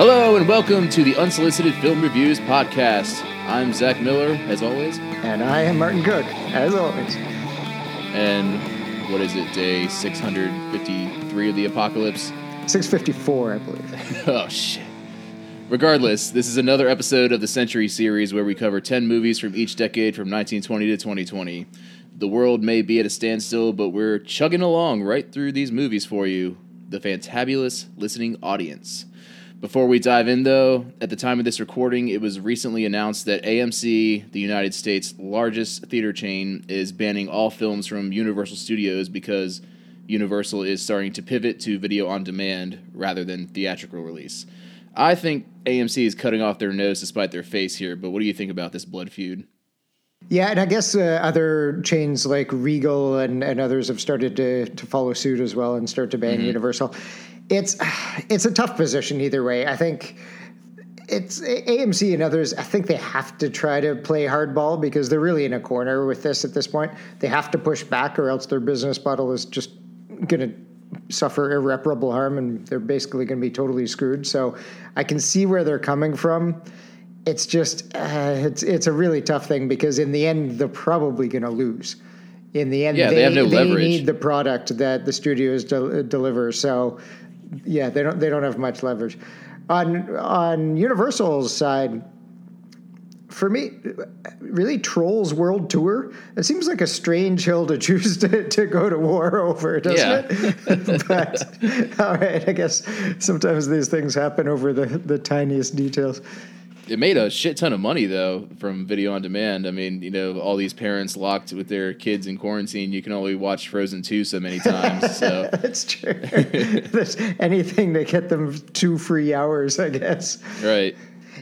Hello and welcome to the Unsolicited Film Reviews Podcast. I'm Zach Miller, as always. And I am Martin Cook, as always. And what is it, day 653 of the apocalypse? 654, I believe. oh, shit. Regardless, this is another episode of the Century series where we cover 10 movies from each decade from 1920 to 2020. The world may be at a standstill, but we're chugging along right through these movies for you, the fantabulous listening audience. Before we dive in, though, at the time of this recording, it was recently announced that AMC, the United States' largest theater chain, is banning all films from Universal Studios because Universal is starting to pivot to video on demand rather than theatrical release. I think AMC is cutting off their nose to spite their face here, but what do you think about this blood feud? Yeah, and I guess uh, other chains like Regal and, and others have started to, to follow suit as well and start to ban mm-hmm. Universal it's it's a tough position either way. I think it's AMC and others. I think they have to try to play hardball because they're really in a corner with this at this point. They have to push back, or else their business model is just going to suffer irreparable harm, and they're basically going to be totally screwed. So I can see where they're coming from. It's just uh, it's it's a really tough thing because in the end they're probably going to lose. In the end, yeah, they, they have no they leverage. need the product that the studios de- deliver. So yeah, they don't they don't have much leverage. On on Universal's side, for me, really Trolls World Tour. It seems like a strange hill to choose to, to go to war over, doesn't yeah. it? but all right, I guess sometimes these things happen over the the tiniest details. It made a shit ton of money though from video on demand. I mean, you know, all these parents locked with their kids in quarantine, you can only watch Frozen 2 so many times. So That's true. That's anything to get them two free hours, I guess. Right.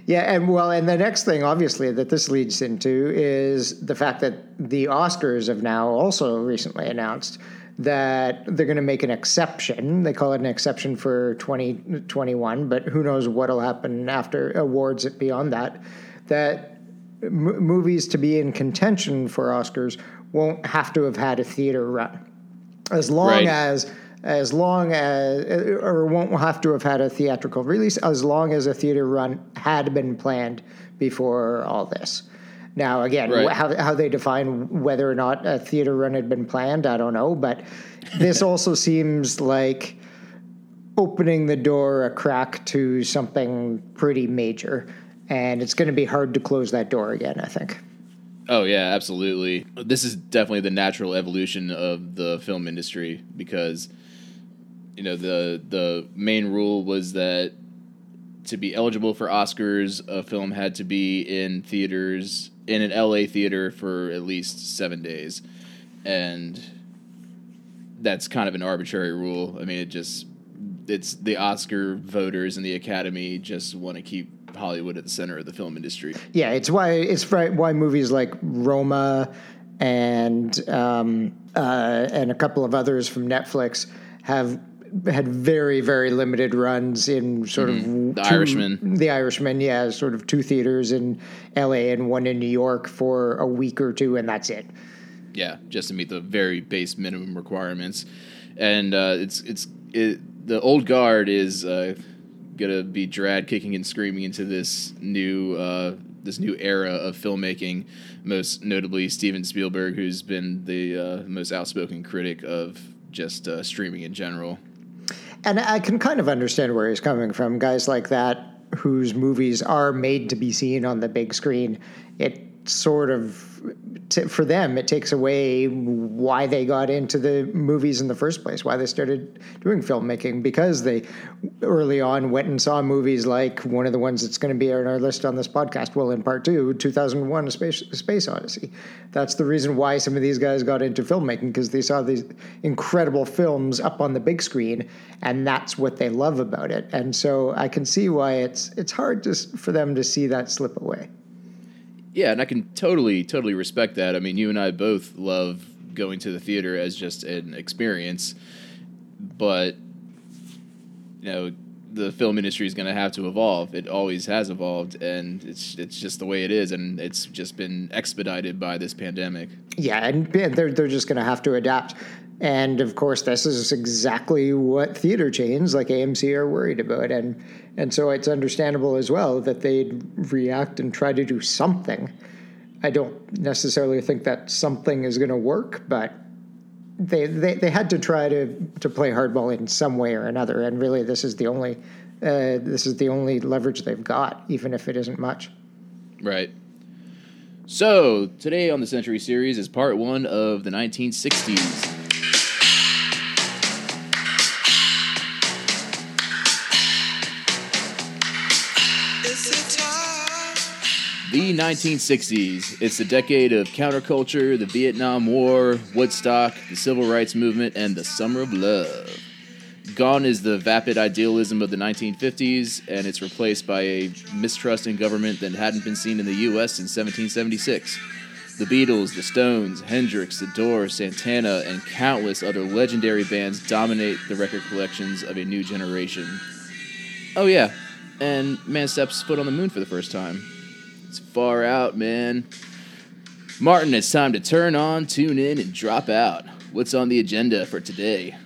Yeah, and well, and the next thing, obviously, that this leads into is the fact that the Oscars have now also recently announced that they're going to make an exception. They call it an exception for 2021, but who knows what'll happen after awards beyond that. That m- movies to be in contention for Oscars won't have to have had a theater run, as long right. as as long as or won't have to have had a theatrical release as long as a theater run had been planned before all this. Now, again, right. how, how they define whether or not a theater run had been planned, I don't know. But this also seems like opening the door a crack to something pretty major. And it's going to be hard to close that door again, I think. Oh, yeah, absolutely. This is definitely the natural evolution of the film industry because, you know, the, the main rule was that to be eligible for Oscars, a film had to be in theaters in an LA theater for at least seven days, and that's kind of an arbitrary rule. I mean, it just it's the Oscar voters and the Academy just want to keep Hollywood at the center of the film industry. Yeah, it's why it's why movies like Roma and um, uh, and a couple of others from Netflix have had very very limited runs in sort mm-hmm. of the two, Irishman. The Irishman, yeah, sort of two theaters in L.A. and one in New York for a week or two, and that's it. Yeah, just to meet the very base minimum requirements, and uh, it's it's it, the old guard is uh, gonna be dragged kicking and screaming into this new. Uh, this new era of filmmaking, most notably Steven Spielberg, who's been the uh, most outspoken critic of just uh, streaming in general. And I can kind of understand where he's coming from. Guys like that, whose movies are made to be seen on the big screen, it sort of for them, it takes away why they got into the movies in the first place, why they started doing filmmaking, because they early on went and saw movies like one of the ones that's going to be on our list on this podcast, well, in part two, 2001 A Space, Space Odyssey. That's the reason why some of these guys got into filmmaking, because they saw these incredible films up on the big screen, and that's what they love about it. And so I can see why it's, it's hard to, for them to see that slip away. Yeah, and I can totally, totally respect that. I mean, you and I both love going to the theater as just an experience, but you know, the film industry is going to have to evolve. It always has evolved, and it's it's just the way it is, and it's just been expedited by this pandemic. Yeah, and they're they're just going to have to adapt. And of course, this is exactly what theater chains like AMC are worried about. And, and so it's understandable as well that they'd react and try to do something. I don't necessarily think that something is going to work, but they, they, they had to try to, to play hardball in some way or another. And really, this is the only uh, this is the only leverage they've got, even if it isn't much. Right. So, today on the Century Series is part one of the 1960s. The 1960s. It's the decade of counterculture, the Vietnam War, Woodstock, the Civil Rights Movement, and the Summer of Love. Gone is the vapid idealism of the 1950s, and it's replaced by a mistrust in government that hadn't been seen in the U.S. since 1776. The Beatles, the Stones, Hendrix, The Doors, Santana, and countless other legendary bands dominate the record collections of a new generation. Oh, yeah, and man steps foot on the moon for the first time. It's far out, man. Martin, it's time to turn on, tune in, and drop out. What's on the agenda for today?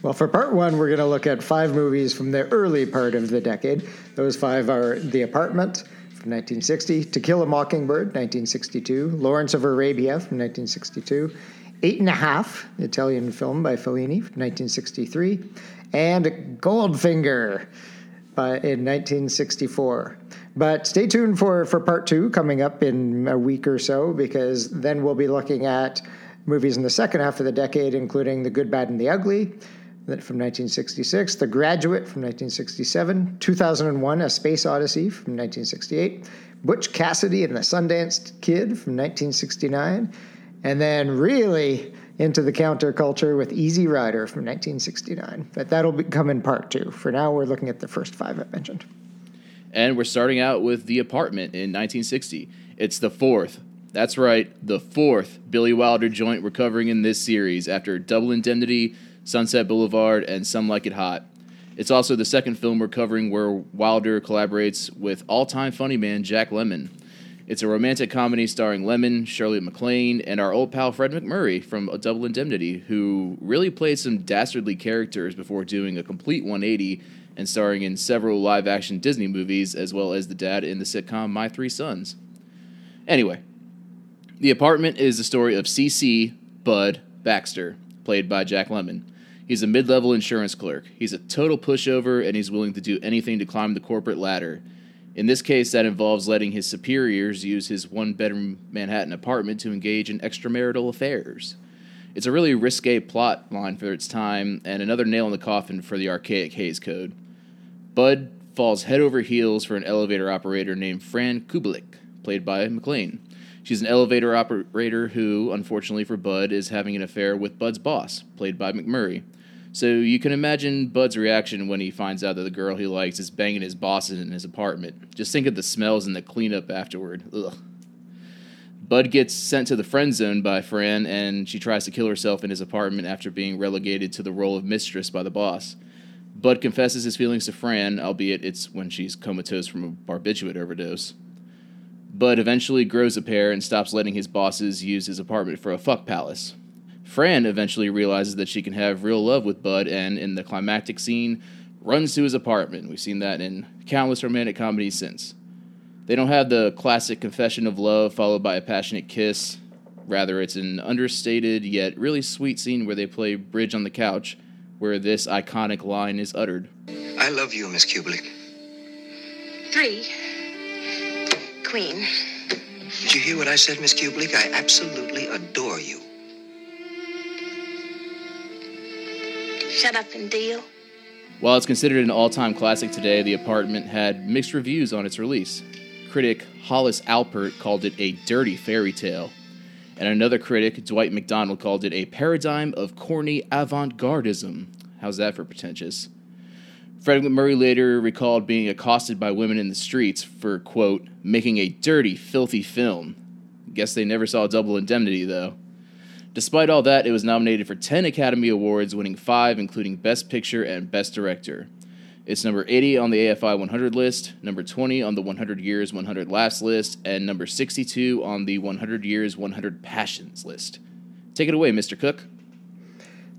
Well, for part one, we're going to look at five movies from the early part of the decade. Those five are The Apartment from 1960, To Kill a Mockingbird, 1962, Lawrence of Arabia from 1962, Eight and a Half, Italian film by Fellini from 1963, and Goldfinger by, in 1964. But stay tuned for, for part two coming up in a week or so, because then we'll be looking at movies in the second half of the decade, including The Good, Bad, and the Ugly, from 1966, The Graduate from 1967, 2001, A Space Odyssey from 1968, Butch Cassidy and the Sundance Kid from 1969, and then really into the counterculture with Easy Rider from 1969. But that'll be, come in part two. For now, we're looking at the first five I mentioned. And we're starting out with The Apartment in 1960. It's the fourth, that's right, the fourth Billy Wilder joint we're covering in this series after Double Indemnity, Sunset Boulevard, and Some Like It Hot. It's also the second film we're covering where Wilder collaborates with all time funny man Jack Lemmon. It's a romantic comedy starring Lemmon, Shirley MacLaine, and our old pal Fred MacMurray from Double Indemnity, who really played some dastardly characters before doing a complete 180 and starring in several live action Disney movies, as well as the dad in the sitcom My Three Sons. Anyway, The Apartment is the story of C.C. Bud Baxter, played by Jack Lemmon. He's a mid level insurance clerk. He's a total pushover and he's willing to do anything to climb the corporate ladder. In this case, that involves letting his superiors use his one bedroom Manhattan apartment to engage in extramarital affairs. It's a really risque plot line for its time and another nail in the coffin for the archaic Hays Code. Bud falls head over heels for an elevator operator named Fran Kubelik, played by MacLaine. She's an elevator operator who, unfortunately for Bud, is having an affair with Bud's boss, played by MacMurray. So you can imagine Bud's reaction when he finds out that the girl he likes is banging his boss in his apartment. Just think of the smells and the cleanup afterward. Ugh. Bud gets sent to the friend zone by Fran, and she tries to kill herself in his apartment after being relegated to the role of mistress by the boss. Bud confesses his feelings to Fran, albeit it's when she's comatose from a barbiturate overdose. Bud eventually grows a pair and stops letting his bosses use his apartment for a fuck palace. Fran eventually realizes that she can have real love with Bud, and in the climactic scene, runs to his apartment. We've seen that in countless romantic comedies since. They don't have the classic confession of love followed by a passionate kiss. Rather, it's an understated yet really sweet scene where they play bridge on the couch, where this iconic line is uttered. I love you, Miss Kubelik. Three. Queen. Did you hear what I said, Miss Kubelik? I absolutely adore you. Shut up and deal. While it's considered an all time classic today, The Apartment had mixed reviews on its release. Critic Hollis Alpert called it a dirty fairy tale, and another critic, Dwight MacDonald, called it a paradigm of corny avant gardism. How's that for pretentious? Fred MacMurray later recalled being accosted by women in the streets for, quote, making a dirty, filthy film. Guess they never saw Double Indemnity, though. Despite all that, it was nominated for 10 Academy Awards, winning 5, including Best Picture and Best Director. It's number 80 on the AFI 100 list, number 20 on the 100 Years 100 Laughs list, and number 62 on the 100 Years 100 Passions list. Take it away, Mr. Cook.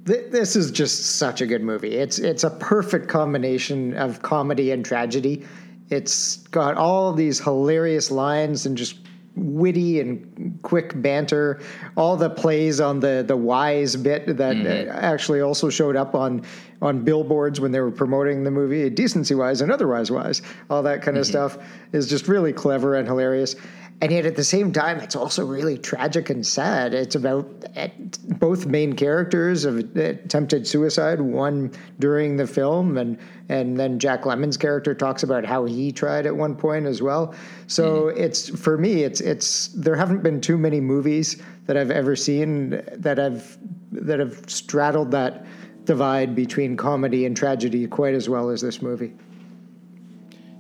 this is just such a good movie. It's it's a perfect combination of comedy and tragedy. It's got all these hilarious lines and just witty and quick banter. All the plays on the the wise bit that uh, actually also showed up on on billboards when they were promoting the movie, decency wise and otherwise wise. All that kind of stuff is just really clever and hilarious. And yet, at the same time, it's also really tragic and sad. It's about uh, both main characters of attempted suicide. One during the film, and and then Jack Lemmon's character talks about how he tried at one point as well. So it's for me, it's it's there haven't been too many movies that I've ever seen that have that have straddled that divide between comedy and tragedy quite as well as this movie.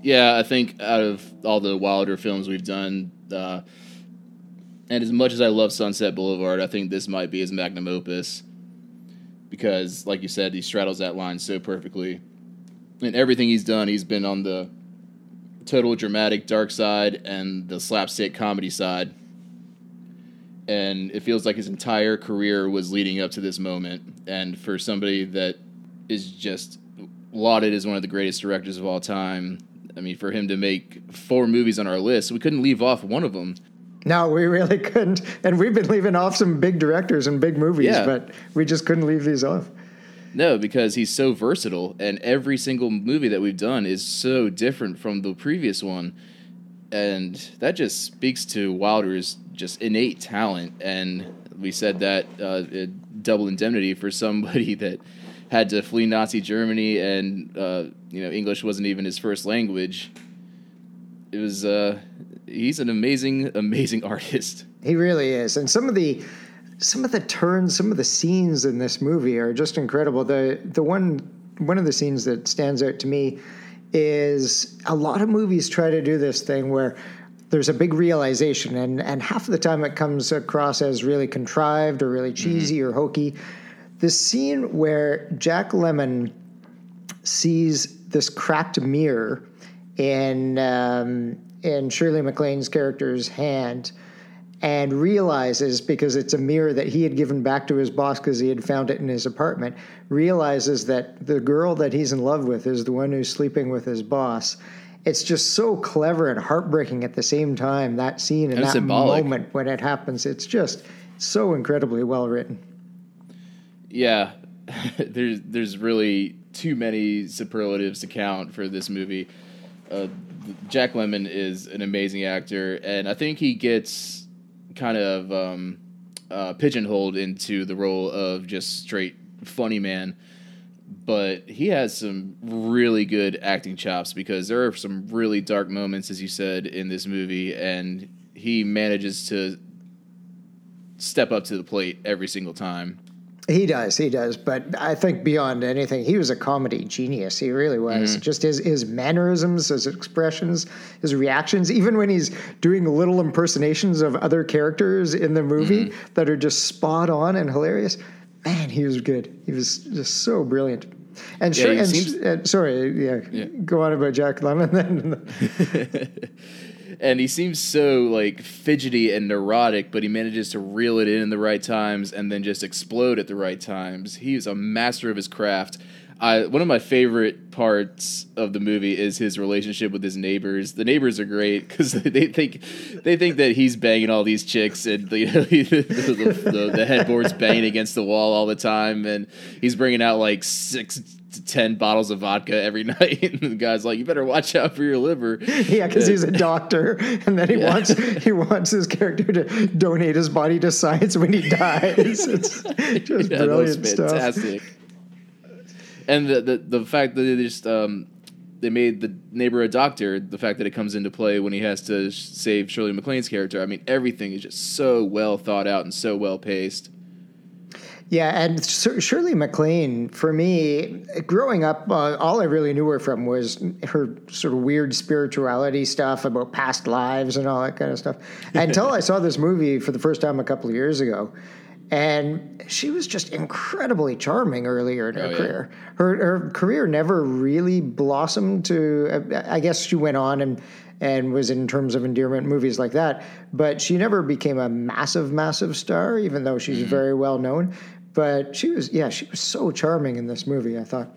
Yeah, I think out of all the Wilder films we've done, uh, and as much as I love Sunset Boulevard, I think this might be his magnum opus because, like you said, he straddles that line so perfectly. And everything he's done, he's been on the total dramatic dark side and the slapstick comedy side. And it feels like his entire career was leading up to this moment. And for somebody that is just lauded as one of the greatest directors of all time, I mean, for him to make four movies on our list, we couldn't leave off one of them. No, we really couldn't. And we've been leaving off some big directors and big movies, Yeah. but we just couldn't leave these off. No, because he's so versatile, and every single movie that we've done is so different from the previous one, and that just speaks to Wilder's just innate talent. And we said that uh, double indemnity for somebody that had to flee Nazi Germany, and uh, you know English wasn't even his first language. It was uh, he's an amazing, amazing artist. He really is. And some of the some of the turns, some of the scenes in this movie are just incredible. The the one one of the scenes that stands out to me is a lot of movies try to do this thing where there's a big realization and and half of the time it comes across as really contrived or really cheesy or hokey. The scene where Jack Lemmon sees this cracked mirror in um, in Shirley MacLaine's character's hand and realizes because it's a mirror that he had given back to his boss because he had found it in his apartment realizes that the girl that he's in love with is the one who's sleeping with his boss. It's just so clever and heartbreaking at the same time that scene and And that symbolic. moment when it happens. It's just so incredibly well written Yeah, there's there's really too many superlatives to count for this movie. Uh, Jack Lemmon is an amazing actor, and I think he gets kind of um, uh, pigeonholed into the role of just straight funny man. But he has some really good acting chops because there are some really dark moments, as you said, in this movie, and he manages to step up to the plate every single time. He does, he does. But I think beyond anything, he was a comedy genius. He really was. Just his his mannerisms, his expressions, his reactions, even when he's doing little impersonations of other characters in the movie that are just spot on and hilarious. Man, he was good. He was just so brilliant. And, Yeah, sure, and seems- uh, sorry, yeah, Yeah. go on about Jack Lemmon then. and he seems so like fidgety and neurotic, but he manages to reel it in in the right times and then just explode at the right times. He's a master of his craft. I, one of my favorite parts of the movie is his relationship with his neighbors. The neighbors are great because they think they think that he's banging all these chicks, and you know, the, the, the, the headboard's banging against the wall all the time, and he's bringing out like six to ten bottles of vodka every night. And the guy's like, "You better watch out for your liver." yeah, because he's a doctor, and then he Yeah. wants he wants his character to donate his body to science when he dies. It's just Yeah, that was brilliant stuff. fantastic. And the, the the fact that they just um, they made the neighbor a doctor, the fact that it comes into play when he has to sh- save Shirley MacLaine's character. I mean, everything is just so well thought out and so well paced. Yeah, and Shir- Shirley MacLaine, for me, growing up, uh, all I really knew her from was her sort of weird spirituality stuff about past lives and all that kind of stuff. Until I saw this movie for the first time a couple of years ago. And she was just incredibly charming earlier in her Oh, yeah. career. Her, her career never really blossomed to, I guess she went on and, and was in terms of endearment movies like that, but she never became a massive, massive star, even though she's very well known. But she was yeah she was so charming in this movie. I thought.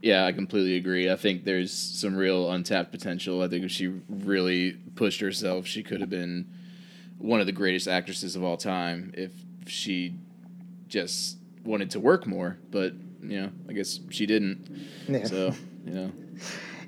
Yeah, I completely agree. I think there's some real untapped potential. I think if she really pushed herself, she could have been one of the greatest actresses of all time if she just wanted to work more. But you know, I guess she didn't. Yeah. So you know,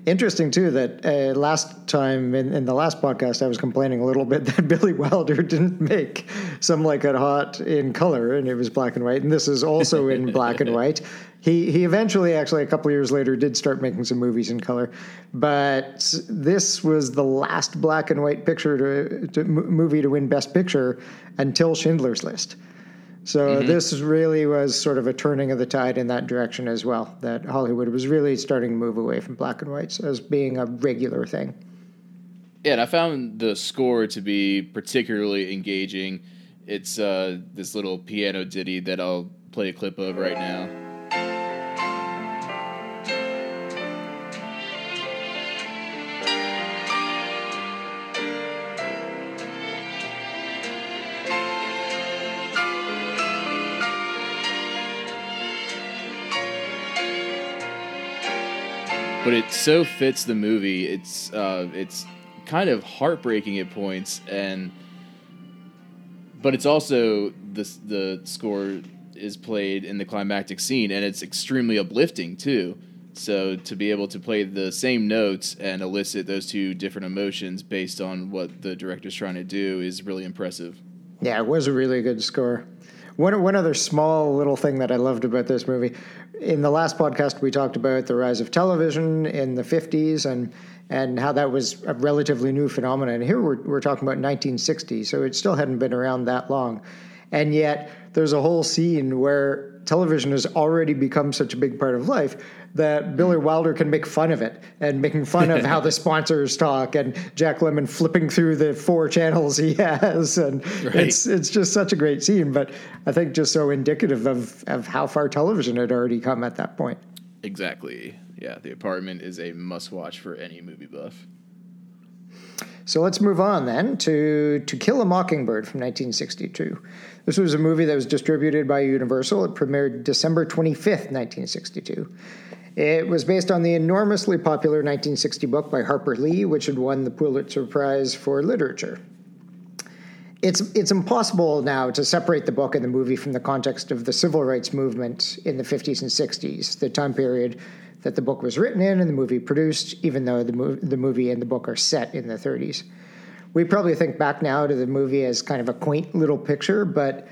Interesting too that uh, last time in, in the last podcast I was complaining a little bit that Billy Wilder didn't make some like it hot in color and it was black and white and this is also in black and white. He he eventually actually a couple years later did start making some movies in color, but this was the last black and white picture to, to movie to win Best Picture until Schindler's List. So this really was sort of a turning of the tide in that direction as well. That Hollywood was really starting to move away from black and whites as being a regular thing. yeah. And I found the score to be particularly engaging. It's uh, this little piano ditty that I'll play a clip of right now. But it so fits the movie. It's uh, it's kind of heartbreaking at points, and but it's also the the score is played in the climactic scene, and it's extremely uplifting too. So to be able to play the same notes and elicit those two different emotions based on what the director's trying to do is really impressive. Yeah, it was a really good score. One one other small little thing that I loved about this movie. In the last podcast, we talked about the rise of television in the '50s and and how that was a relatively new phenomenon. Here we're we're talking about 1960, so it still hadn't been around that long, and yet there's a whole scene where television has already become such a big part of life that Billy hmm. Wilder can make fun of it and making fun of how the sponsors talk and Jack Lemmon flipping through the four channels he has and Right. it's it's just such a great scene but I think just so indicative of of how far television had already come at that point. Exactly. Yeah, The Apartment is a must-watch for any movie buff. So let's move on then to To Kill a Mockingbird from 1962. This was a movie that was distributed by Universal. It premiered December 25th, 1962. It was based on the enormously popular 1960 book by Harper Lee, which had won the Pulitzer Prize for Literature. It's, it's impossible now to separate the book and the movie from the context of the civil rights movement in the 50s and 60s, the time period that the book was written in and the movie produced, even though the, mov- the movie and the book are set in the 30s. We probably think back now to the movie as kind of a quaint little picture, but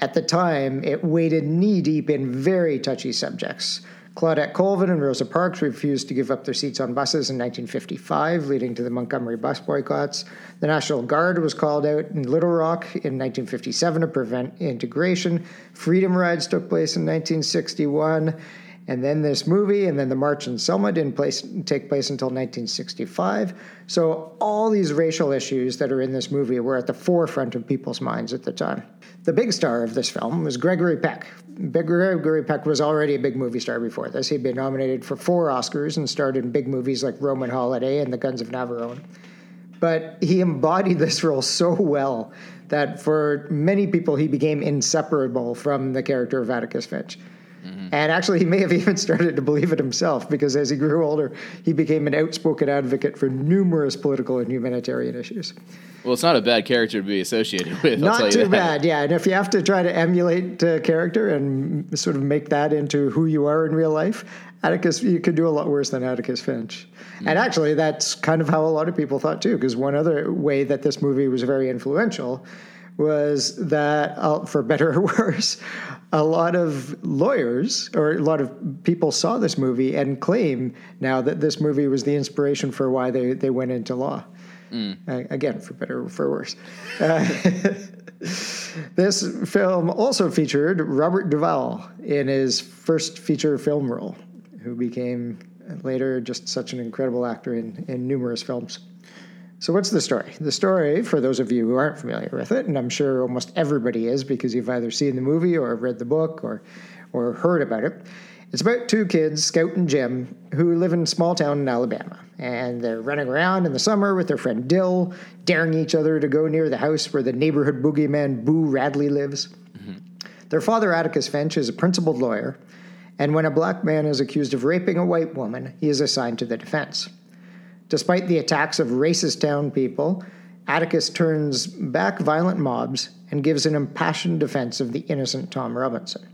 at the time it waded knee deep in very touchy subjects. Claudette Colvin and Rosa Parks refused to give up their seats on buses in 1955, leading to the Montgomery bus boycotts. The National Guard was called out in Little Rock in 1957 to prevent integration. Freedom rides took place in 1961. And then this movie, and then the March in Selma didn't place, take place until 1965. So all these racial issues that are in this movie were at the forefront of people's minds at the time. The big star of this film was Gregory Peck. Gregory Peck was already a big movie star before this. He'd been nominated for four Oscars and starred in big movies like Roman Holiday and The Guns of Navarone. But he embodied this role so well that for many people he became inseparable from the character of Atticus Finch. And actually, he may have even started to believe it himself because as he grew older, he became an outspoken advocate for numerous political and humanitarian issues. Well, it's not a bad character to be associated with. I'll tell Not too bad, yeah. And if you have to try to emulate a character and sort of make that into who you are in real life, Atticus, you could do a lot worse than Atticus Finch. And mm. actually, that's kind of how a lot of people thought too, because one other way that this movie was very influential was that, uh, for better or worse, a lot of lawyers or a lot of people saw this movie and claim now that this movie was the inspiration for why they, they went into law. Uh, again, for better or for worse. Uh, this film also featured Robert Duvall in his first feature film role, who became later just such an incredible actor in, in numerous films. So, what's the story? The story, for those of you who aren't familiar with it, and I'm sure almost everybody is because you've either seen the movie or read the book or, or heard about it, it's about two kids, Scout and Jem, who live in a small town in Alabama. And they're running around in the summer with their friend Dill, daring each other to go near the house where the neighborhood boogeyman Boo Radley lives. Mm-hmm. Their father, Atticus Finch, is a principled lawyer, and when a black man is accused of raping a white woman, he is assigned to the defense. Despite the attacks of racist town people, Atticus turns back violent mobs and gives an impassioned defense of the innocent Tom Robinson.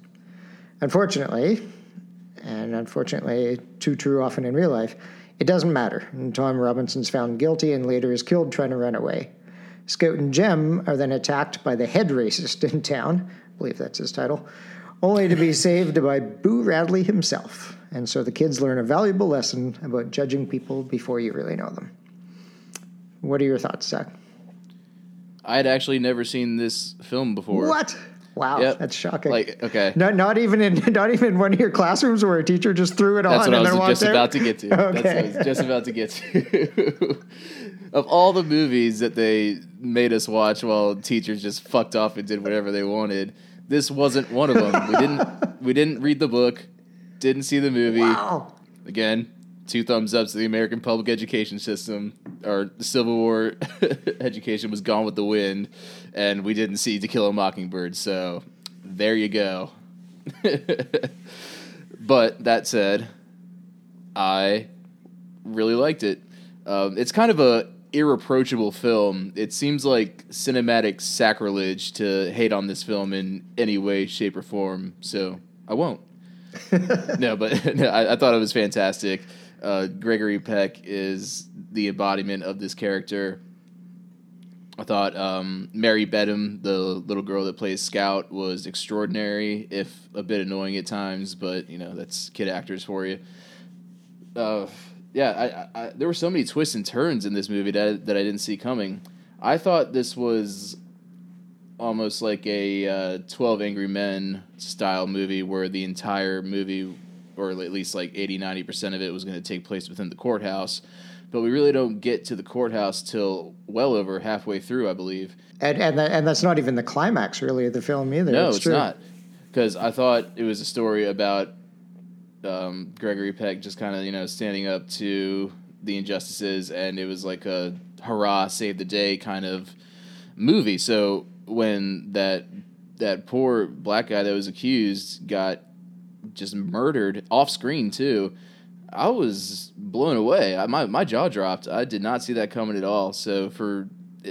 Unfortunately, and unfortunately, too true often in real life, it doesn't matter. And Tom Robinson's found guilty and later is killed trying to run away. Scout and Jem are then attacked by the head racist in town, I believe that's his title, only to be saved by Boo Radley himself. And so the kids learn a valuable lesson about judging people before you really know them. What are your thoughts, Zach? I had actually never seen this film before. What? Wow, Yep. that's shocking. Like, okay. Not, not even in not even one of your classrooms where a teacher just threw it That's on what I and was just out? about to get to. That's what I Okay. was just about to get to. of all the movies that they made us watch while teachers just fucked off and did whatever they wanted, this wasn't one of them. We didn't we didn't read the book, didn't see the movie. Wow. Again, two thumbs up to the American public education system. Our Civil War education was gone with the wind, and we didn't see To Kill a Mockingbird. So there you go. but that said, I really liked it. Um, it's kind of a irreproachable film. It seems like cinematic sacrilege to hate on this film in any way, shape, or form. So I won't. no, but no, I, I thought it was fantastic. Uh, Gregory Peck is the embodiment of this character. I thought um, Mary Badham, the little girl that plays Scout, was extraordinary, if a bit annoying at times, but you know that's kid actors for you. Uh, yeah, I, I, there were so many twists and turns in this movie that that I didn't see coming. I thought this was almost like a uh, Twelve Angry Men style movie, where the entire movie, or at least like 80 90 percent of it, was going to take place within the courthouse. But we really don't get to the courthouse till well over halfway through, I believe. And and, that, and that's not even the climax really of the film either. No, It's it's not. Because I thought it was a story about um, Gregory Peck just kind of you know standing up to the injustices, and it was like a hurrah, save the day kind of movie. So when that that poor black guy that was accused got just murdered off screen too. I was blown away. I, my my jaw dropped. I did not see that coming at all. So for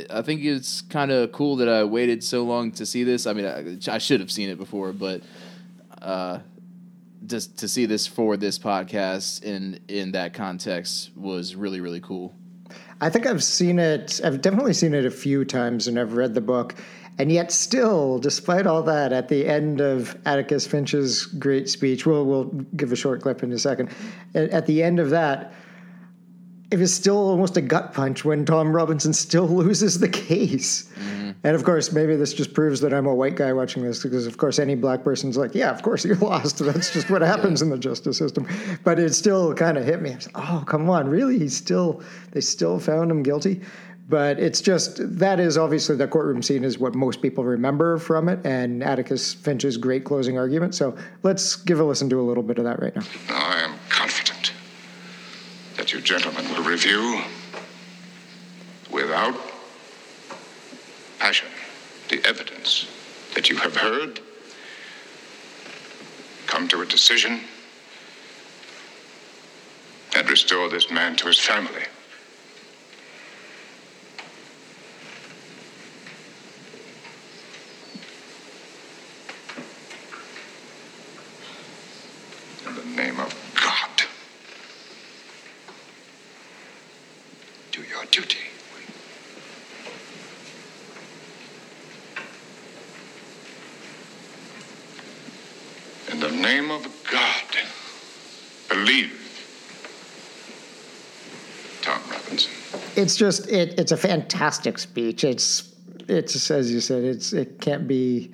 I think it's kind of cool that I waited so long to see this. I mean, I, I should have seen it before, but uh, just to see this for this podcast in in that context was really really cool. I think I've seen it. I've definitely seen it a few times, and I've read the book. And yet, still, despite all that, at the end of Atticus Finch's great speech, we'll we'll give a short clip in a second. At, at the end of that, it was still almost a gut punch when Tom Robinson still loses the case. Mm-hmm. And of course, maybe this just proves that I'm a white guy watching this because, of course, any black person's like, yeah, of course you lost. That's just what happens in the justice system. But it still kind of hit me. I was like, oh, come on, really? He's still, they still found him guilty. But it's just, that is obviously the courtroom scene is what most people remember from it and Atticus Finch's great closing argument. So let's give a listen to a little bit of that right now. I am confident that you gentlemen will review without passion the evidence that you have heard, come to a decision, and restore this man to his family. In the name of God. Do your duty. In the name of God, believe Tom Robinson. It's just it, it's a fantastic speech. It's it's as you said, it's it can't be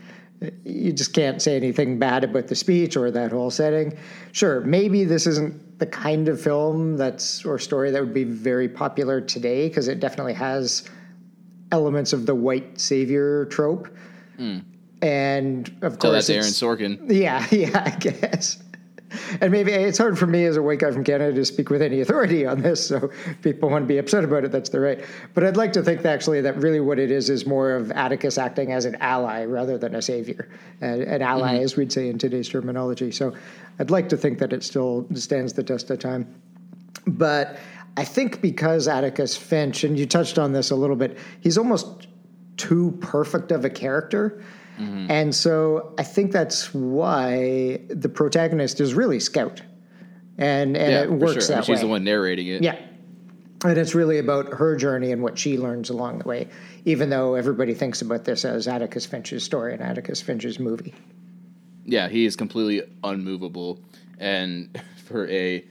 you just can't say anything bad about the speech or that whole setting. Sure, maybe this isn't the kind of film that's or story that would be very popular today because it definitely has elements of the white savior trope. Hmm. And of So course, that's Aaron Sorkin. yeah, yeah, I guess. And maybe it's hard for me as a white guy from Canada to speak with any authority on this. So people want to be upset about it, that's their right. But I'd like to think that actually that really what it is is more of Atticus acting as an ally rather than a savior, uh, an ally, as we'd say in today's terminology. So I'd like to think that it still stands the test of time. But I think because Atticus Finch, and you touched on this a little bit, he's almost too perfect of a character. Mm-hmm. And so I think that's why the protagonist is really Scout. And, and yeah, it works sure. that She's way. the one narrating it. Yeah. And it's really about her journey and what she learns along the way, even though everybody thinks about this as Atticus Finch's story and Atticus Finch's movie. Yeah, he is completely unmovable, and for a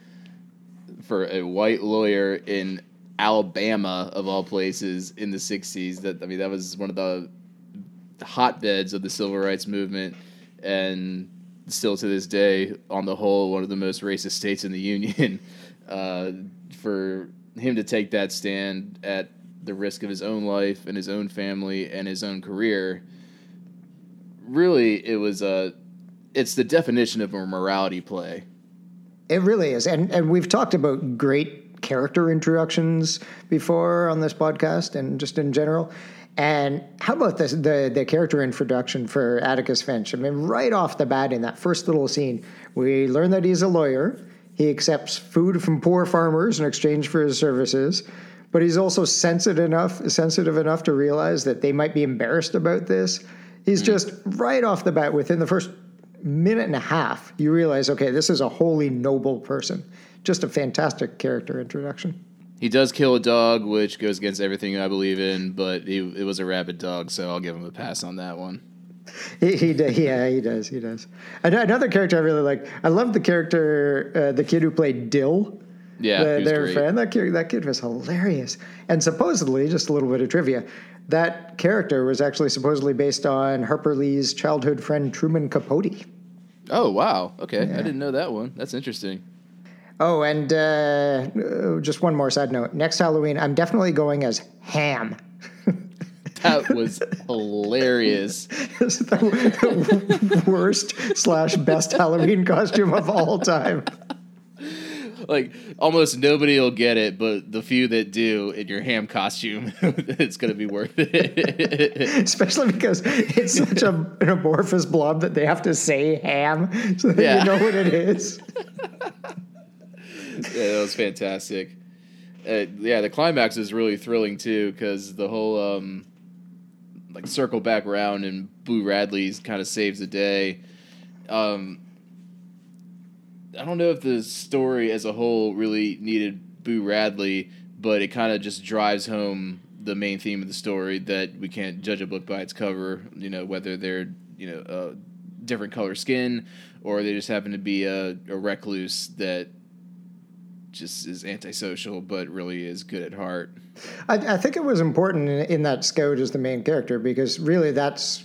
for a white lawyer in Alabama of all places in the '60s, that I mean, that was one of the hotbeds of the civil rights movement, and still to this day, on the whole, one of the most racist states in the union. Uh, for him to take that stand at the risk of his own life and his own family and his own career, really, it was a. It's the definition of a morality play. It really is. And and we've talked about great character introductions before on this podcast and just in general. And how about this the the character introduction for Atticus Finch? I mean, right off the bat in that first little scene, we learn that he's a lawyer. He accepts food from poor farmers in exchange for his services. But he's also sensitive enough sensitive enough to realize that they might be embarrassed about this. He's hmm. just right off the bat within the first minute and a half, you realize, okay, this is a wholly noble person. Just a fantastic character introduction. He does kill a dog, which goes against everything I believe in, but he, it was a rabid dog, so I'll give him a pass on that one. He, he yeah, he does, he does. Another character I really like. I love the character, uh, the kid who played Dill. Yeah, the, their great. friend. That kid, that kid was hilarious. And supposedly, just a little bit of trivia, that character was actually supposedly based on Harper Lee's childhood friend Truman Capote. Oh wow, okay, I didn't know that one. That's interesting. Oh, and uh, uh, just one more side note. Next Halloween, I'm definitely going as Ham. That was hilarious. The, the worst slash best Halloween costume of all time. Like almost nobody will get it, but the few that do in your ham costume, it's gonna be worth it. Especially because it's such a, an amorphous blob that they have to say ham so that Yeah. you know what it is. Yeah, that was fantastic. Uh, yeah, the climax is really thrilling too because the whole um, like circle back around and Boo Radley's kind of saves the day. Um, I don't know if the story as a whole really needed Boo Radley, but it kind of just drives home the main theme of the story that we can't judge a book by its cover. You know, whether they're you know uh, different color skin or they just happen to be a, a recluse that just is antisocial but really is good at heart. I, I think it was important in, in that Scout as the main character because really that's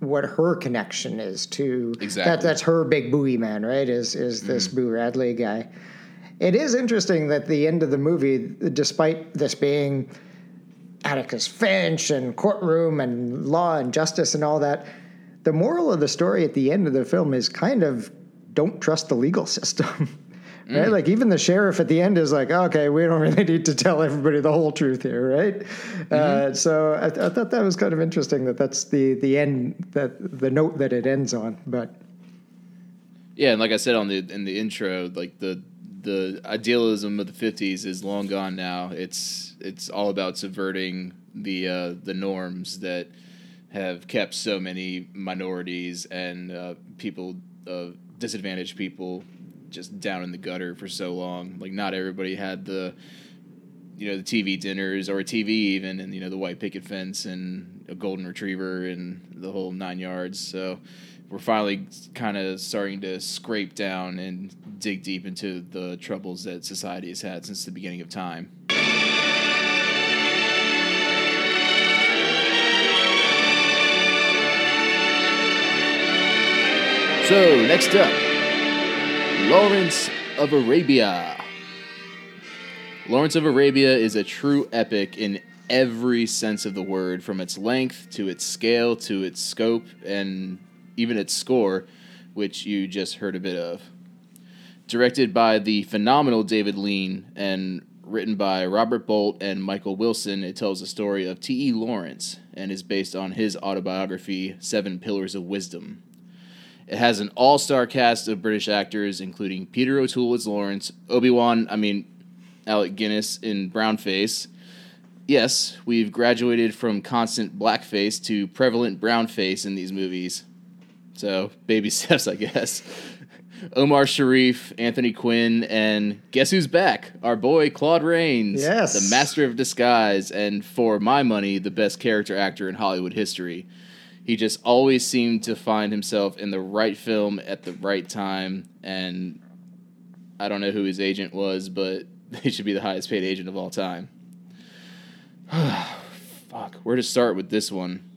what her connection is to Exactly. that that's her big buoy man, right? Is is this mm-hmm. Boo Radley guy. It is interesting that the end of the movie, despite this being Atticus Finch and courtroom and law and justice and all that, the moral of the story at the end of the film is kind of don't trust the legal system. Right, like even the sheriff at the end is like, okay, we don't really need to tell everybody the whole truth here, right? Uh, so I, I thought that was kind of interesting that that's the the end that the note that it ends on. But Yeah, and like I said on the in the intro, like the the idealism of the '50s is long gone now. It's it's all about subverting the uh, the norms that have kept so many minorities and uh, people, uh, disadvantaged people, just down in the gutter for so long. Like not everybody had the you know the TV dinners or a TV even, and you know the white picket fence and a golden retriever and the whole nine yards. So we're finally kind of starting to scrape down and dig deep into the troubles that society has had since the beginning of time. So next up, Lawrence of Arabia. Lawrence of Arabia is a true epic in every sense of the word, from its length to its scale to its scope and even its score, which you just heard a bit of. Directed by the phenomenal David Lean and written by Robert Bolt and Michael Wilson, it tells the story of T.E. Lawrence and is based on his autobiography, Seven Pillars of Wisdom. It has an all star cast of British actors, including Peter O'Toole as Lawrence, Obi Wan, I mean, Alec Guinness in brownface. Yes, we've graduated from constant blackface to prevalent brownface in these movies. So, baby steps, I guess. Omar Sharif, Anthony Quinn, and guess who's back? Our boy Claude Rains. Yes. The master of disguise, and for my money, the best character actor in Hollywood history. He just always seemed to find himself in the right film at the right time, and I don't know who his agent was, but he should be the highest paid agent of all time. Fuck, where to start with this one?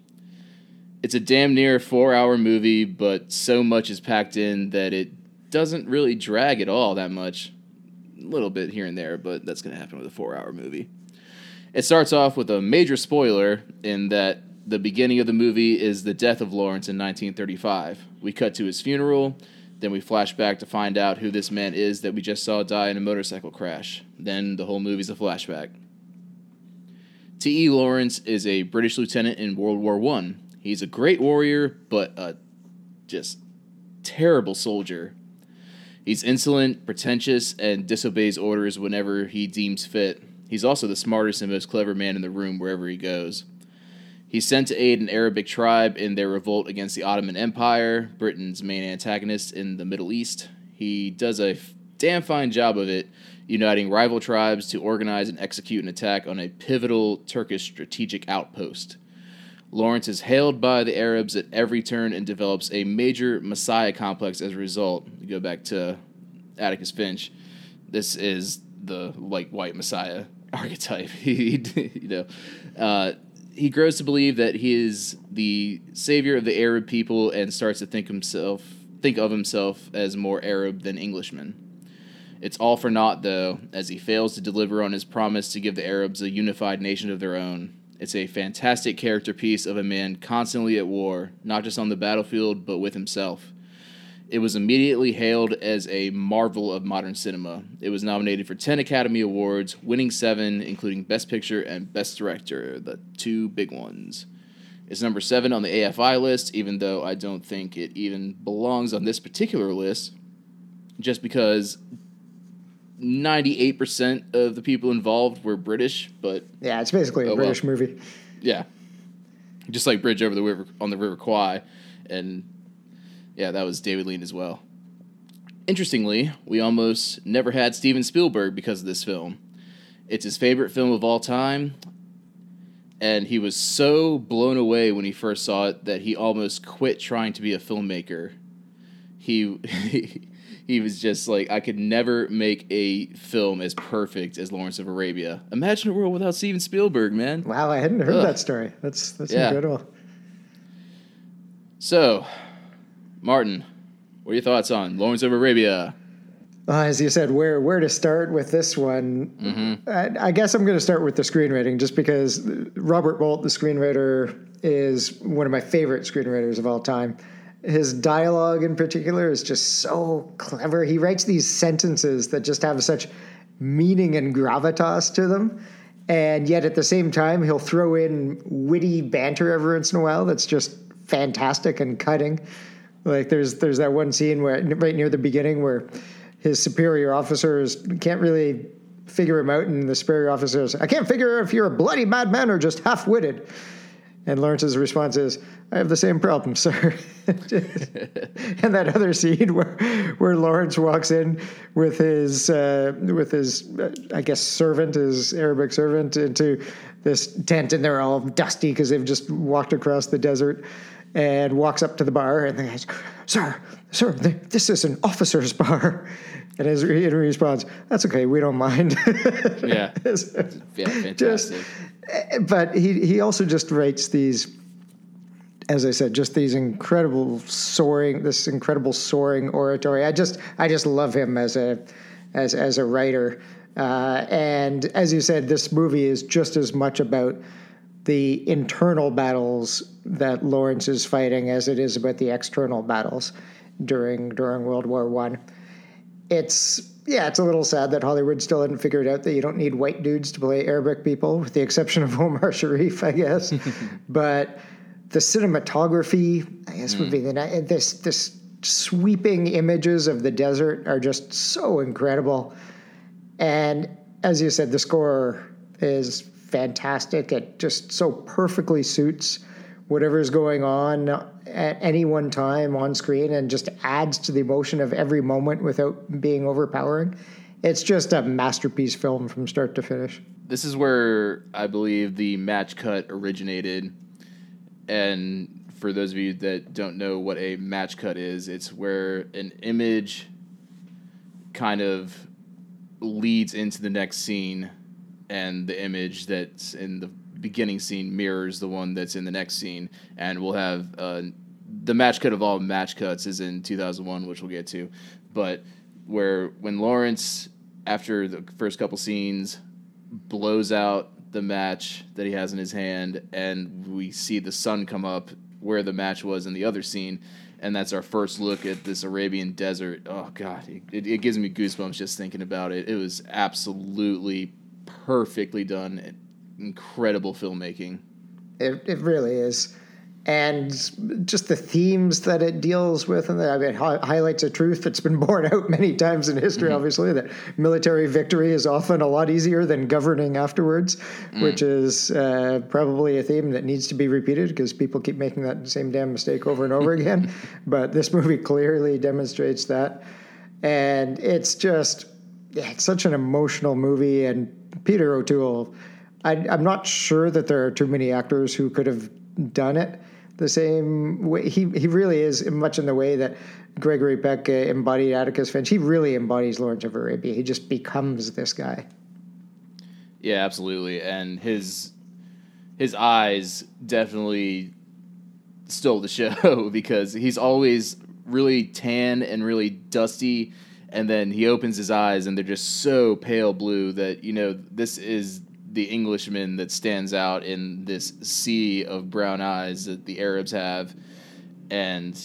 It's a damn near four hour movie, but so much is packed in that it doesn't really drag at all that much. A little bit here and there, but that's going to happen with a four hour movie. It starts off with a major spoiler in that the beginning of the movie is the death of Lawrence in 1935. We cut to his funeral, then we flash back to find out who this man is that we just saw die in a motorcycle crash. Then the whole movie's a flashback. T.E. Lawrence is a British lieutenant in World War One. He's a great warrior, but a just terrible soldier. He's insolent, pretentious, and disobeys orders whenever he deems fit. He's also the smartest and most clever man in the room wherever he goes. He's sent to aid an Arabic tribe in their revolt against the Ottoman Empire, Britain's main antagonist in the Middle East. He does a f- damn fine job of it, uniting rival tribes to organize and execute an attack on a pivotal Turkish strategic outpost. Lawrence is hailed by the Arabs at every turn and develops a major messiah complex as a result. You go back to Atticus Finch. This is the like white messiah archetype. he, you know, uh, he grows to believe that he is the savior of the Arab people and starts to think himself think of himself as more Arab than Englishman. It's all for naught, though, as he fails to deliver on his promise to give the Arabs a unified nation of their own. It's a fantastic character piece of a man constantly at war, not just on the battlefield, but with himself. It was immediately hailed as a marvel of modern cinema. It was nominated for 10 Academy Awards, winning seven, including Best Picture and Best Director, the two big ones. It's number seven on the AFI list, even though I don't think it even belongs on this particular list, just because 98% of the people involved were British, but Yeah, it's basically a Oh, well. British movie. yeah, just like Bridge over the river on the River Kwai, and yeah, that was David Lean as well. Interestingly, we almost never had Steven Spielberg because of this film. It's his favorite film of all time, and he was so blown away when he first saw it that he almost quit trying to be a filmmaker. He he was just like, I could never make a film as perfect as Lawrence of Arabia. Imagine a world without Steven Spielberg, man. Wow, I hadn't heard Ugh. that story. That's that's Yeah. incredible. So, Martin, what are your thoughts on Lawrence of Arabia? Uh, as you said, where where to start with this one? Mm-hmm. I, I guess I'm going to start with the screenwriting, just because Robert Bolt, the screenwriter, is one of my favorite screenwriters of all time. His dialogue, in particular, is just so clever. He writes these sentences that just have such meaning and gravitas to them, and yet at the same time, he'll throw in witty banter every once in a while. That's just fantastic and cutting. Like there's there's that one scene where right near the beginning where his superior officers can't really figure him out, and the superior officers, I can't figure if you're a bloody madman or just half witted. And Lawrence's response is, I have the same problem, sir. and that other scene where where Lawrence walks in with his uh, with his uh, I guess servant, his Arabic servant, into this tent, and they're all dusty because they've just walked across the desert, and walks up to the bar, and the guy's, "Sir, sir, th- this is an officer's bar." And as he responds, "That's okay, we don't mind." Yeah, yeah, fantastic. but he he also just writes these as I said, just these incredible soaring, this incredible soaring oratory. I just, I just love him as a, as as a writer. Uh, and as you said, this movie is just as much about the internal battles that Lawrence is fighting as it is about the external battles during during World War One. it's yeah, it's a little sad that Hollywood still hadn't figured out that you don't need white dudes to play Arabic people, with the exception of Omar Sharif, I guess. but the cinematography, I guess, would be mm. the this this sweeping images of the desert are just so incredible. And as you said, the score is fantastic. It just so perfectly suits whatever's going on at any one time on screen and just adds to the emotion of every moment without being overpowering. It's just a masterpiece film from start to finish. This is where I believe the match cut originated. And for those of you that don't know what a match cut is, it's where an image kind of leads into the next scene, and the image that's in the beginning scene mirrors the one that's in the next scene, and we'll have uh, the match cut of all match cuts is in 2001, which we'll get to, but where when Lawrence after the first couple scenes blows out the match that he has in his hand, and we see the sun come up where the match was in the other scene, and that's our first look at this Arabian desert. Oh God, it, it, it gives me goosebumps just thinking about it. It was absolutely perfectly done, incredible filmmaking. It, it really is. And just the themes that it deals with, and I mean, highlights a truth that's been borne out many times in history. Obviously, that military victory is often a lot easier than governing afterwards, which is uh, probably a theme that needs to be repeated because people keep making that same damn mistake over and over again. But this movie clearly demonstrates that, and it's just yeah, it's such an emotional movie. And Peter O'Toole, I, I'm not sure that there are too many actors who could have done it the same way. He he really is much in the way that Gregory Peck uh, embodied Atticus Finch. He really embodies Lawrence of Arabia. He just becomes this guy. Yeah, absolutely. And his his eyes definitely stole the show because he's always really tan and really dusty and then he opens his eyes and they're just so pale blue that you know this is the Englishman that stands out in this sea of brown eyes that the Arabs have. And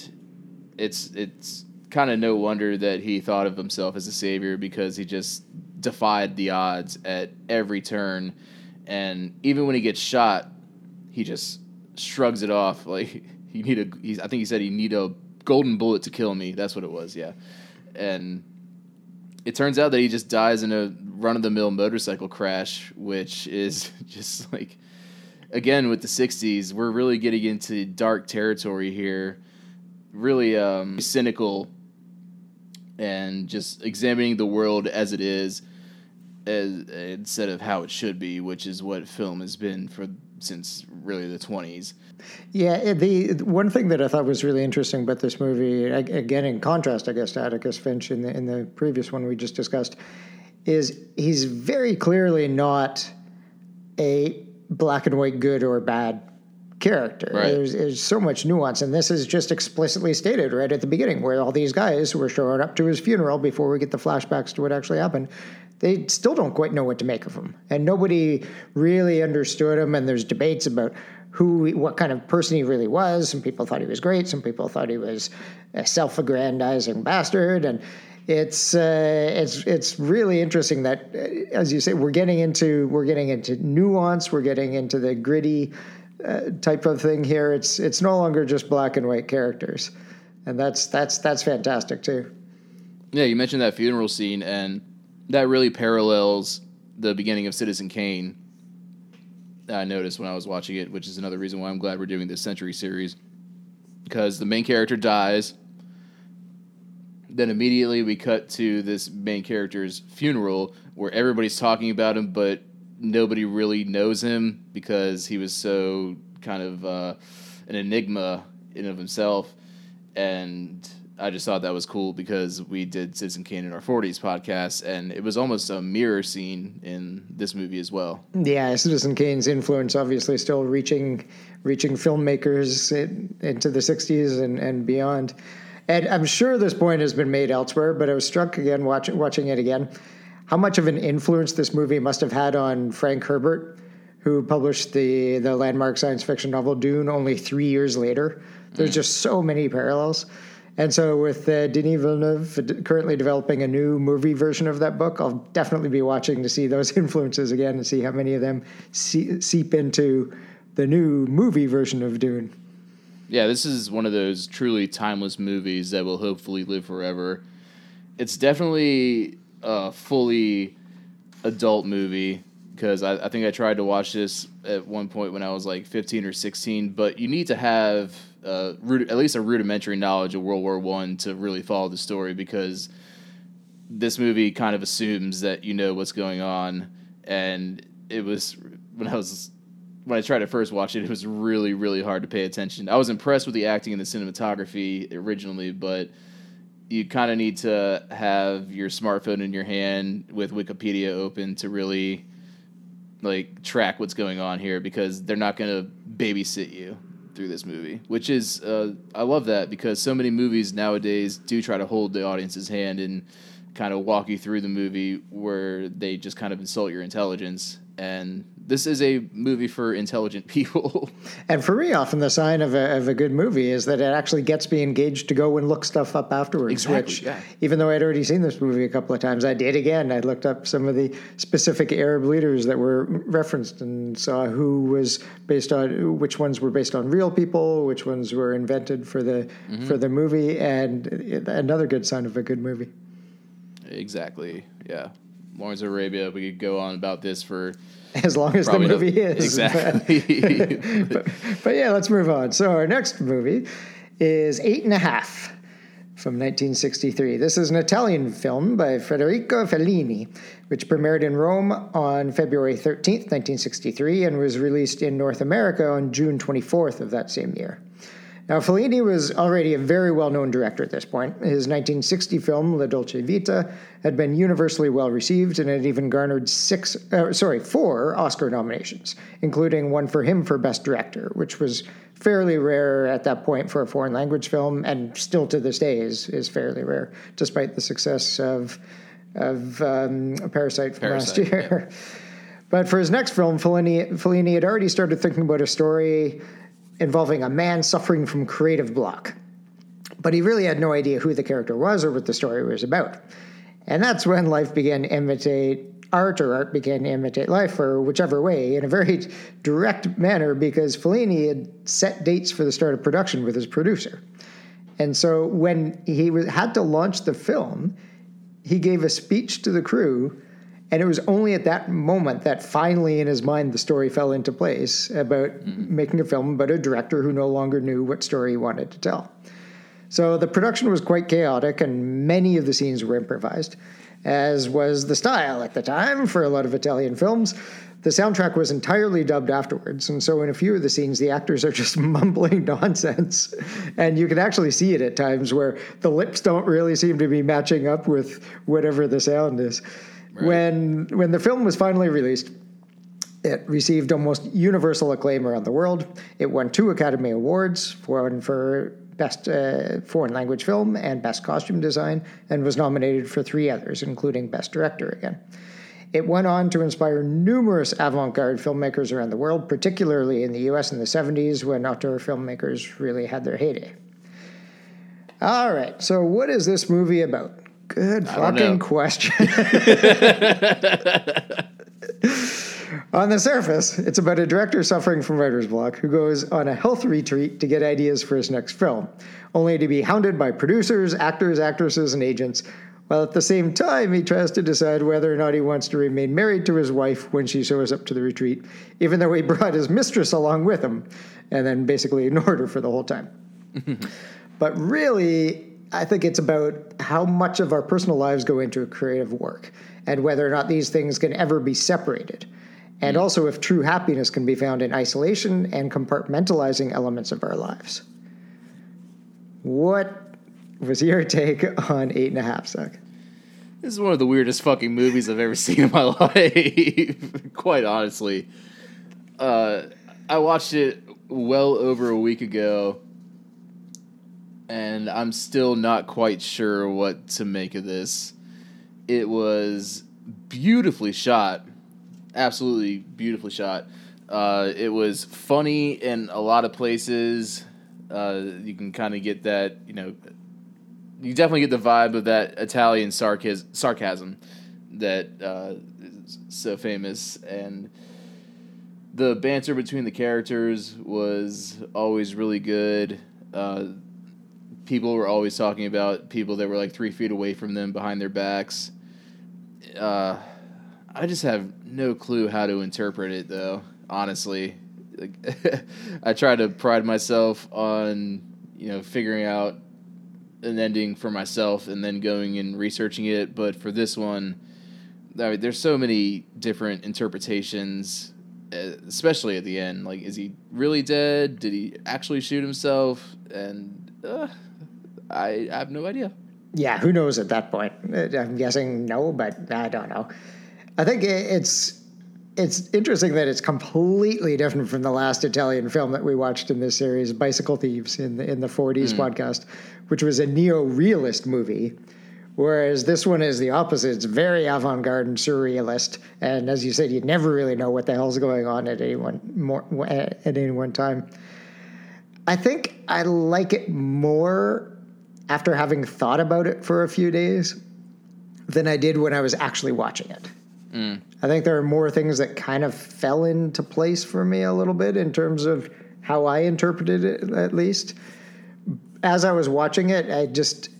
it's it's kind of no wonder that he thought of himself as a savior because he just defied the odds at every turn. And even when he gets shot he just shrugs it off like he need a I think he said he need a golden bullet to kill me. That's what it was yeah. And it turns out that he just dies in a run of the mill motorcycle crash which is just like again with the 60s we're really getting into dark territory here. Really um, cynical and just examining the world as it is as, instead of how it should be which is what film has been for since really the 20s Yeah, the one thing that I thought was really interesting about this movie, again in contrast, I guess, to Atticus Finch in the in the previous one we just discussed, is he's very clearly not a black and white good or bad character. Right. There's, there's so much nuance, and this is just explicitly stated right at the beginning, where all these guys were showing up to his funeral before we get the flashbacks to what actually happened, they still don't quite know what to make of him, and nobody really understood him. And there's debates about who, what kind of person he really was. Some people thought he was great. Some people thought he was a self-aggrandizing bastard, and it's uh, it's it's really interesting that, uh, as you say, we're getting into we're getting into nuance. We're getting into the gritty type of thing here. It's it's no longer just black and white characters, and that's that's that's fantastic too. Yeah, you mentioned that funeral scene, and that really parallels the beginning of Citizen Kane. I noticed when I was watching it, which is another reason why I'm glad we're doing this Century series, because the main character dies. Then immediately we cut to this main character's funeral, where everybody's talking about him, but nobody really knows him because he was so kind of uh, an enigma in of himself. And I just thought that was cool because we did Citizen Kane in our 40s podcast, and it was almost a mirror scene in this movie as well. Yeah, Citizen Kane's influence obviously still reaching reaching filmmakers in, into the '60s and, and beyond. And I'm sure this point has been made elsewhere, but I was struck again watching watching it again how much of an influence this movie must have had on Frank Herbert, who published the the landmark science fiction novel Dune only three years later. There's just so many parallels. And so, with uh, Denis Villeneuve currently developing a new movie version of that book, I'll definitely be watching to see those influences again and see how many of them see- seep into the new movie version of Dune. Yeah, this is one of those truly timeless movies that will hopefully live forever. It's definitely a fully adult movie because I, I, think I tried to watch this at one point when I was like 15 or 16, but you need to have uh, at least a rudimentary knowledge of World War One to really follow the story because this movie kind of assumes that you know what's going on, and it was when I was when I tried to first watch it, it was really really hard to pay attention. I was impressed with the acting and the cinematography originally, but you kind of need to have your smartphone in your hand with Wikipedia open to really like track what's going on here because they're not going to babysit you through this movie, which is uh, I love that because so many movies nowadays do try to hold the audience's hand and kind of walk you through the movie where they just kind of insult your intelligence and this is a movie for intelligent people. and for me, often the sign of a, of a good movie is that it actually gets me engaged to go and look stuff up afterwards. Exactly, which, yeah. even though I'd already seen this movie a couple of times, I did again. I looked up some of the specific Arab leaders that were referenced and saw who was based on which ones were based on real people, which ones were invented for the mm-hmm. for the movie, and another good sign of a good movie. Exactly. Yeah. Lawrence Arabia. We could go on about this for as long as the movie is. Exactly. but, but, yeah, let's move on. So our next movie is Eight and a Half from 1963. This is an Italian film by Federico Fellini, which premiered in Rome on February 13th, 1963, and was released in North America on June 24th of that same year. Now, Fellini was already a very well known director at this point. His 1960 film, La Dolce Vita, had been universally well received and had even garnered six, uh, sorry, four Oscar nominations, including one for him for Best Director, which was fairly rare at that point for a foreign language film, and still to this day is, is fairly rare, despite the success of, of um, Parasite from Parasite, last year. Yeah. But for his next film, Fellini, Fellini had already started thinking about a story involving a man suffering from creative block. But he really had no idea who the character was or what the story was about. And that's when life began to imitate art or art began to imitate life or whichever way in a very direct manner because Fellini had set dates for the start of production with his producer. And so when he had to launch the film, he gave a speech to the crew and it was only at that moment that finally, in his mind, the story fell into place about mm-hmm. making a film about a director who no longer knew what story he wanted to tell. So the production was quite chaotic, and many of the scenes were improvised, as was the style at the time for a lot of Italian films. The soundtrack was entirely dubbed afterwards, and so in a few of the scenes, the actors are just mumbling nonsense. And you can actually see it at times where the lips don't really seem to be matching up with whatever the sound is. Right. When when the film was finally released, it received almost universal acclaim around the world. It won two Academy Awards, one for Best uh, Foreign Language Film and Best Costume Design, and was nominated for three others, including Best Director again. It went on to inspire numerous avant garde filmmakers around the world, particularly in the US in the 70s when auteur filmmakers really had their heyday. All right, so what is this movie about? Good fucking question. on the surface, it's about a director suffering from writer's block who goes on a health retreat to get ideas for his next film, only to be hounded by producers, actors, actresses, and agents, while at the same time he tries to decide whether or not he wants to remain married to his wife when she shows up to the retreat, even though he brought his mistress along with him, and then basically ignored her for the whole time. but really, I think it's about how much of our personal lives go into creative work and whether or not these things can ever be separated. And mm. also if true happiness can be found in isolation and compartmentalizing elements of our lives. What was your take on Eight and a Half Sec? This is one of the weirdest fucking movies I've ever seen in my life. Quite honestly. Uh, I watched it well over a week ago and I'm still not quite sure what to make of this. It was beautifully shot, absolutely beautifully shot. Uh, it was funny in a lot of places. Uh, you can kind of get that, you know, you definitely get the vibe of that Italian sarcas- sarcasm that uh, is so famous, and the banter between the characters was always really good. Uh, people were always talking about people that were like three feet away from them behind their backs. Uh, I just have no clue how to interpret it, though. Honestly, like, I try to pride myself on you know figuring out an ending for myself and then going and researching it. But for this one, I mean, there's so many different interpretations, uh, especially at the end. Like, is he really dead? Did he actually shoot himself? And uh, I, I have no idea. Yeah, who knows at that point? Uh, I'm guessing no, but I don't know. I think it's it's interesting that it's completely different from the last Italian film that we watched in this series, Bicycle Thieves, in the in the 40s podcast, which was a neo-realist movie. Whereas this one is the opposite. It's very avant-garde and surrealist, and as you said, you never really know what the hell's going on at any one more at any one time. I think I like it more after having thought about it for a few days than I did when I was actually watching it. Mm. I think there are more things that kind of fell into place for me a little bit in terms of how I interpreted it, at least. As I was watching it, I just,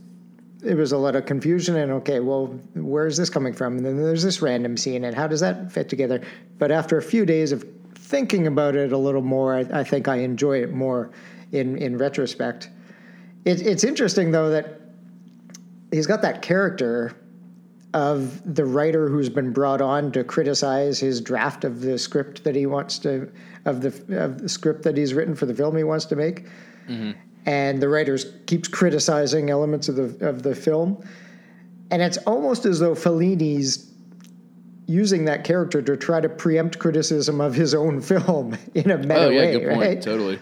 it was a lot of confusion and okay, well, where is this coming from? And then there's this random scene and how does that fit together? But after a few days of thinking about it a little more, I, I think I enjoy it more in, in retrospect. It, it's interesting though that he's got that character of the writer who's been brought on to criticize his draft of the script that he wants to of the of the script that he's written for the film he wants to make, mm-hmm. and the writer keeps criticizing elements of the of the film, and it's almost as though Fellini's using that character to try to preempt criticism of his own film in a meta Oh yeah, way, good point. right? Totally.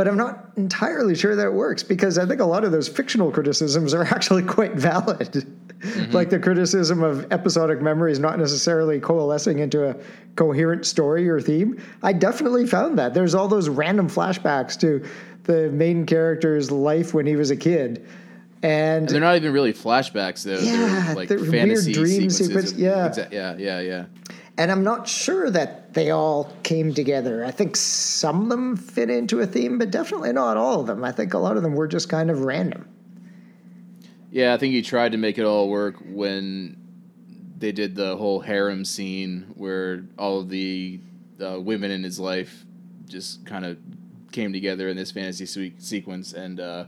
But I'm not entirely sure that it works because I think a lot of those fictional criticisms are actually quite valid. Mm-hmm. Like the criticism of episodic memories not necessarily coalescing into a coherent story or theme. I definitely found that. There's all those random flashbacks to the main character's life when he was a kid. And And they're not even really flashbacks though. Yeah, they're like they're weird fantasy dream sequences. sequence- yeah. yeah, yeah, yeah. And I'm not sure that they all came together. I think some of them fit into a theme, but definitely not all of them. I think a lot of them were just kind of random. Yeah, I think he tried to make it all work when they did the whole harem scene where all of the uh, women in his life just kind of came together in this fantasy sequence and uh,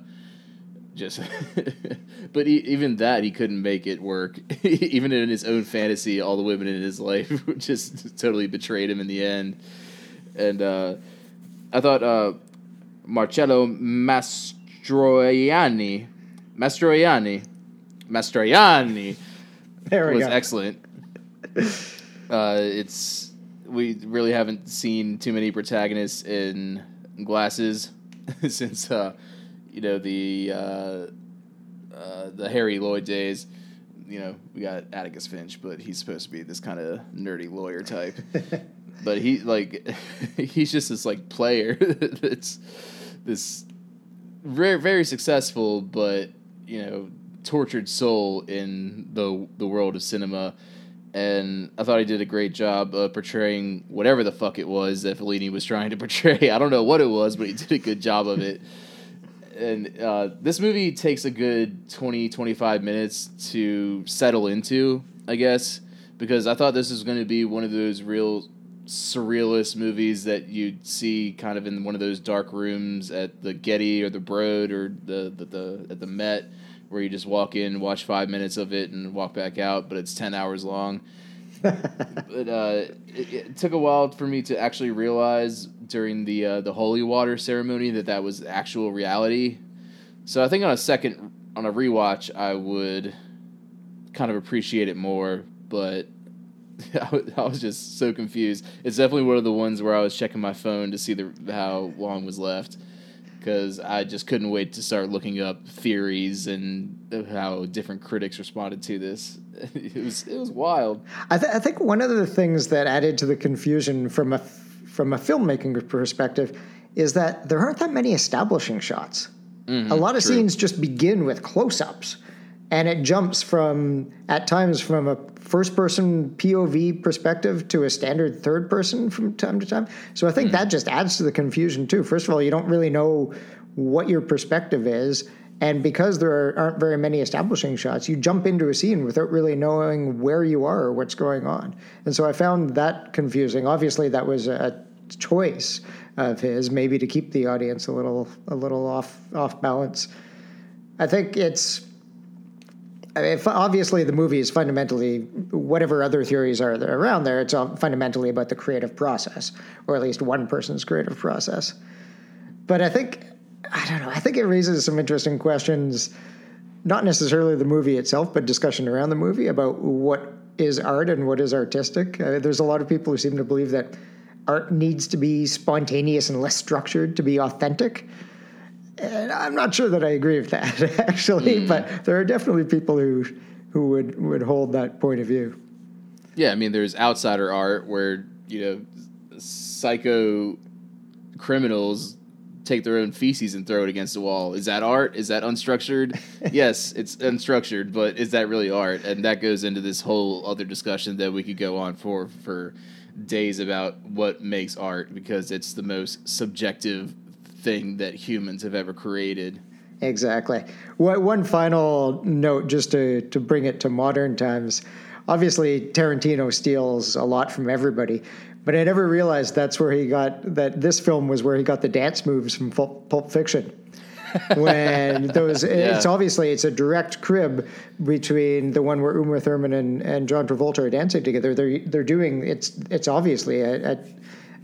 just but e even that he couldn't make it work even in his own fantasy all the women in his life just totally betrayed him in the end and uh, i thought uh, marcello mastroianni mastroianni mastroianni There we was go. excellent. Uh, it's we really haven't seen too many protagonists in glasses since uh, you know the uh, uh, the Harold Lloyd days. You know, we got Atticus Finch, but he's supposed to be this kind of nerdy lawyer type. but he like he's just this like player that's this very very successful, but you know tortured soul in the the world of cinema. And I thought he did a great job of portraying whatever the fuck it was that Fellini was trying to portray. I don't know what it was, but he did a good job of it. And uh, this movie takes a good 20, 25 minutes to settle into, I guess, because I thought this was going to be one of those real surrealist movies that you'd see kind of in one of those dark rooms at the Getty or the Broad or the, the, the at the Met where you just walk in, watch five minutes of it, and walk back out, but it's 10 hours long. But uh, it, it took a while for me to actually realize during the uh, the holy water ceremony that that was actual reality. So I think on a second on a rewatch, I would kind of appreciate it more. But I I was just so confused. It's definitely one of the ones where I was checking my phone to see the how long was left because I just couldn't wait to start looking up theories and how different critics responded to this. It was it was wild. I, th- I think one of the things that added to the confusion from a from a filmmaking perspective is that there aren't that many establishing shots. Mm-hmm. a lot of true. scenes just begin with close-ups, and it jumps from at times from a first-person POV perspective to a standard third-person from time to time. So I think hmm. that just adds to the confusion too. First of all, you don't really know what your perspective is. And because there are, aren't very many establishing shots, you jump into a scene without really knowing where you are or what's going on. And so I found that confusing. Obviously, that was a choice of his, maybe to keep the audience a little a little off off balance. I think it's. I mean, obviously, the movie is fundamentally whatever other theories are around there. It's all fundamentally about the creative process, or at least one person's creative process. But I think I don't know. I think it raises some interesting questions, not necessarily the movie itself, but discussion around the movie about what is art and what is artistic. Uh, there's a lot of people who seem to believe that art needs to be spontaneous and less structured to be authentic. And I'm not sure that I agree with that actually, hmm. but there are definitely people who who would would hold that point of view. Yeah, I mean, there's outsider art where you know psycho criminals take their own feces and throw it against the wall. Is that art? Is that unstructured? yes, it's unstructured, but is that really art? And that goes into this whole other discussion that we could go on for for days about what makes art because it's the most subjective thing that humans have ever created. Exactly. One one final note, just to, to bring it to modern times. Obviously, Tarantino steals a lot from everybody, but I never realized that's where he got that. This film was where he got the dance moves from Pulp, Fiction. when those, it's obviously it's a direct crib between the one where Uma Thurman and, and John Travolta are dancing together. They're they're doing it's it's obviously a, a,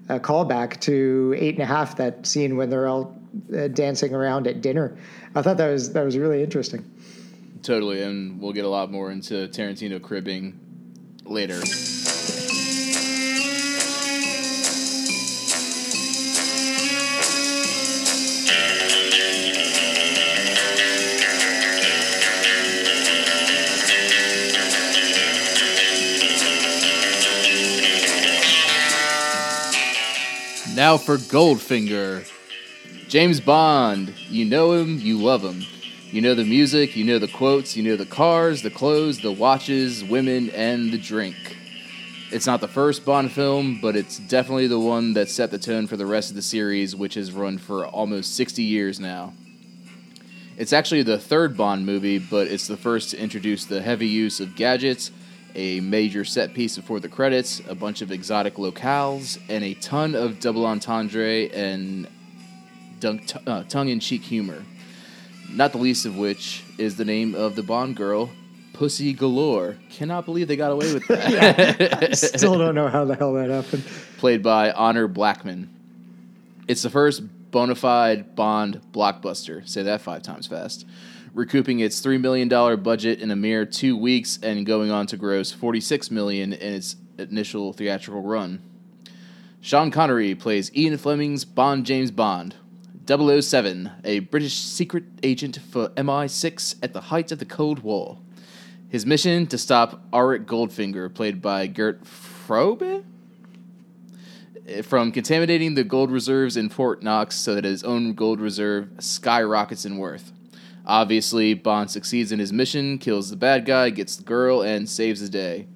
a callback to Eight and a Half, that scene when they're all uh, dancing around at dinner. I thought that was that was really interesting. Totally, and we'll get a lot more into Tarantino cribbing later. Now for Goldfinger. James Bond. You know him, you love him. You know the music, you know the quotes, you know the cars, the clothes, the watches, women, and the drink. It's not the first Bond film, but it's definitely the one that set the tone for the rest of the series, which has run for almost 60 years now. It's actually the third Bond movie, but it's the first to introduce the heavy use of gadgets, a major set piece before the credits, a bunch of exotic locales, and a ton of double entendre and dunk t- uh, tongue-in-cheek humor. Not the least of which is the name of the Bond girl, Pussy Galore. Cannot believe they got away with that. i Still don't know how the hell that happened. Played by Honor Blackman. It's the first bona fide Bond blockbuster. Say that five times fast. Recouping its $3 million budget in a mere two weeks and going on to gross 46 million in its initial theatrical run. Sean Connery plays Ian Fleming's Bond James Bond. 007, a British secret agent for MI6 at the height of the Cold War. His mission to stop Auric Goldfinger, played by Gert Frobe, eh, from contaminating the gold reserves in Fort Knox so that his own gold reserve skyrockets in worth. Obviously, Bond succeeds in his mission, kills the bad guy, gets the girl, and saves the day.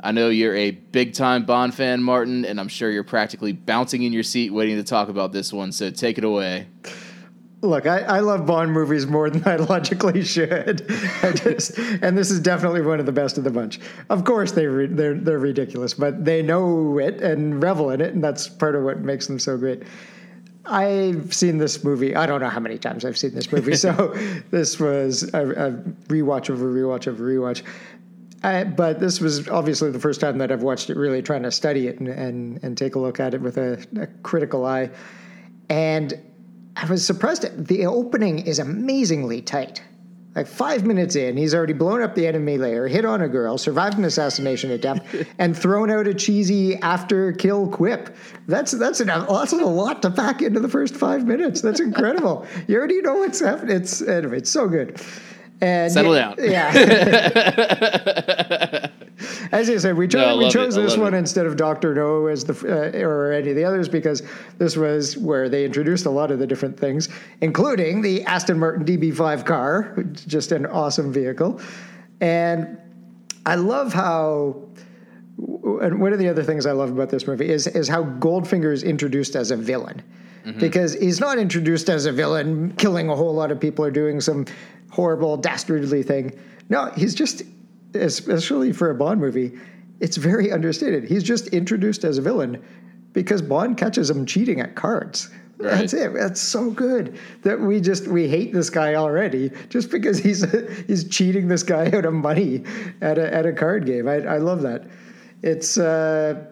I know you're a big time Bond fan, Martin, and I'm sure you're practically bouncing in your seat waiting to talk about this one, so take it away. Look, I, I love Bond movies more than I logically should. I just, and this is definitely one of the best of the bunch. Of course, they re, they're they're ridiculous, but they know it and revel in it, and that's part of what makes them so great. I've seen this movie. I don't know how many times I've seen this movie. So this was a, a rewatch of a rewatch of a rewatch. I, but this was obviously the first time that I've watched it, really trying to study it and and, and take a look at it with a, a critical eye. And I was surprised. At, the opening is amazingly tight. Like five minutes in, he's already blown up the enemy layer, hit on a girl, survived an assassination attempt, and thrown out a cheesy after kill quip. That's that's an, that's a lot to pack into the first five minutes. That's incredible. you already know what's happening. It's it's so good. And Settle down. Yeah. As you said, we chose, No, I we chose. I this one it. instead of Doctor No as the uh, or any of the others because this was where they introduced a lot of the different things, including the Aston Martin DB5 car, just an awesome vehicle, and I love how. And one of the other things I love about this movie is is how Goldfinger is introduced as a villain, because he's not introduced as a villain, killing a whole lot of people or doing some horrible dastardly thing. No, he's just, especially for a Bond movie, it's very understated. He's just introduced as a villain because Bond catches him cheating at cards. That's it. That's so good that we just we hate this guy already just because he's he's cheating this guy out of money at a at a card game. I I love that. It's uh,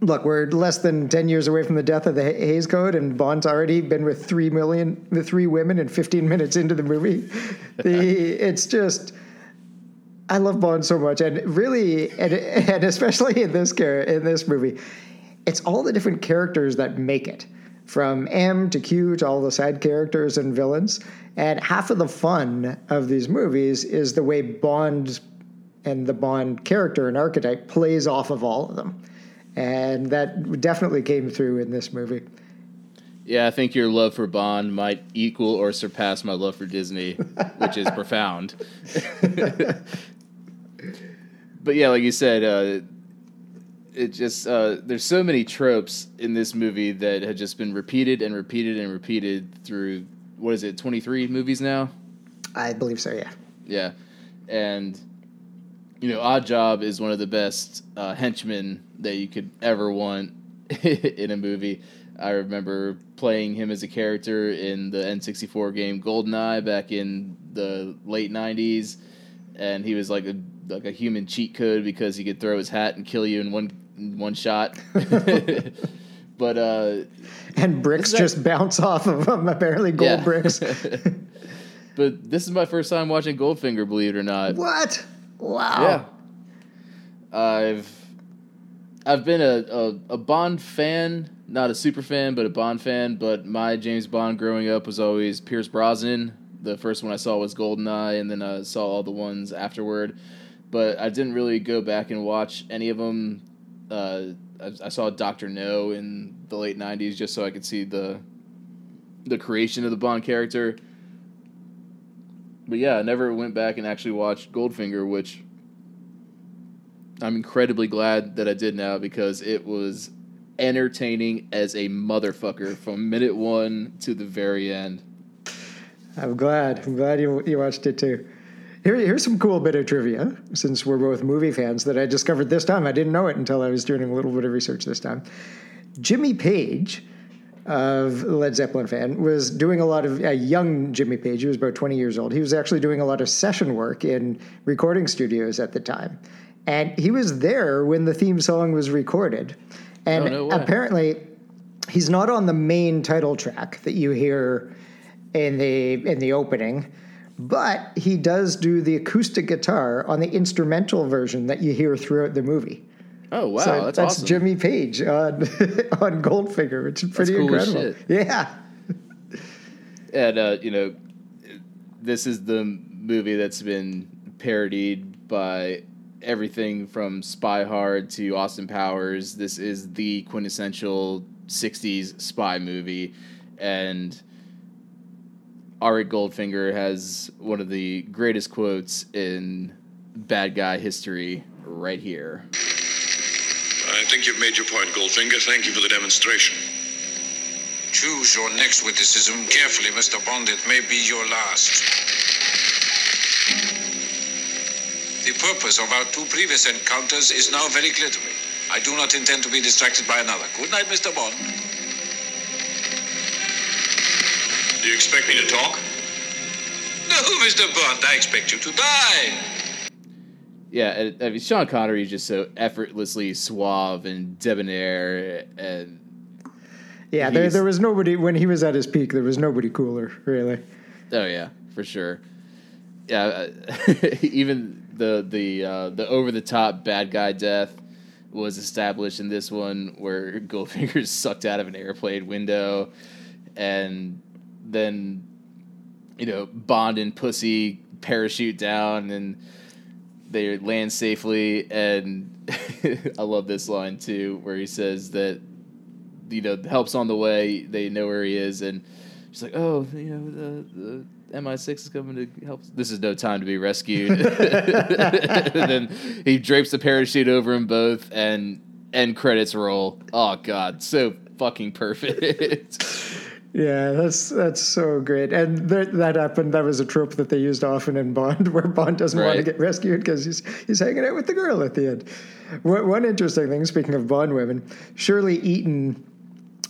look, we're less than ten years away from the death of the Hays Code, and Bond's already been with three million, the three women, in fifteen minutes into the movie. The it's just. I love Bond so much, and really, and, and especially in this char- in this movie, it's all the different characters that make it, from M to Q to all the side characters and villains. And half of the fun of these movies is the way Bond and the Bond character and archetype plays off of all of them, and that definitely came through in this movie. Yeah, I think your love for Bond might equal or surpass my love for Disney, which is profound. but yeah, like you said, uh, it just uh, there's so many tropes in this movie that had just been repeated and repeated and repeated through what is it, 23 movies now? I believe so. Yeah. Yeah, and you know, Oddjob is one of the best uh, henchmen that you could ever want in a movie. I remember playing him as a character in the N64 game GoldenEye back in the late '90s, and he was like a like a human cheat code because he could throw his hat and kill you in one in one shot. but uh, And bricks that- just bounce off of them, apparently gold Yeah. bricks. but this is my first time watching Goldfinger, believe it or not. what? Wow. Yeah. I've I've been a, a, a Bond fan, not a super fan, but a Bond fan. But my James Bond growing up was always Pierce Brosnan. The first one I saw was Goldeneye, and then I saw all the ones afterward. But I didn't really go back and watch any of them. Uh, I, I saw Doctor No in the late '90s just so I could see the the creation of the Bond character. But yeah, I never went back and actually watched Goldfinger, which I'm incredibly glad that I did now because it was entertaining as a motherfucker from minute one to the very end. I'm glad. I'm glad you, you watched it too. Here, here's some cool bit of trivia, since we're both movie fans, that I discovered this time. I didn't know it until I was doing a little bit of research this time. Jimmy Page, of Led Zeppelin fan, was doing a lot of, a young Jimmy Page, he was about 20 years old. He was actually doing a lot of session work in recording studios at the time. And he was there when the theme song was recorded. And no apparently, he's not on the main title track that you hear in the in the opening, but he does do the acoustic guitar on the instrumental version that you hear throughout the movie. Oh wow, so that's, that's awesome. Jimmy Page on on Goldfinger, which is pretty cool incredible. Yeah, And uh, you know, this is the movie that's been parodied by everything from Spy Hard to Austin Powers. This is the quintessential '60s spy movie, and Auric Goldfinger has one of the greatest quotes in bad guy history right here. I think you've made your point, Goldfinger. Thank you for the demonstration. Choose your next witticism carefully, Mr. Bond. It may be your last. The purpose of our two previous encounters is now very clear to me. I do not intend to be distracted by another. Good night, Mr. Bond. Do you expect me to talk? No, Mr. Bond, I expect you to die. Yeah, I mean, Sean Connery is just so effortlessly suave and debonair, and yeah. There, there was nobody when he was at his peak. There was nobody cooler, really. oh yeah, for sure. Yeah, uh, even the the uh, the over the top bad guy death was established in this one, where Goldfinger's sucked out of an airplane window, and then you know Bond and Pussy parachute down, and they land safely, and I love this line too, where he says that you know help's on the way. They know where he is, and she's like, "Oh, you know the." the MI6 is coming to help. This is no time to be rescued. and then he drapes the parachute over them both, and end credits roll. Oh god, so fucking perfect. Yeah, that's that's so great, and th- that happened. That was a trope that they used often in Bond, where Bond doesn't want to get rescued because he's he's hanging out with the girl at the end. One, one interesting thing, speaking of Bond women, Shirley Eaton,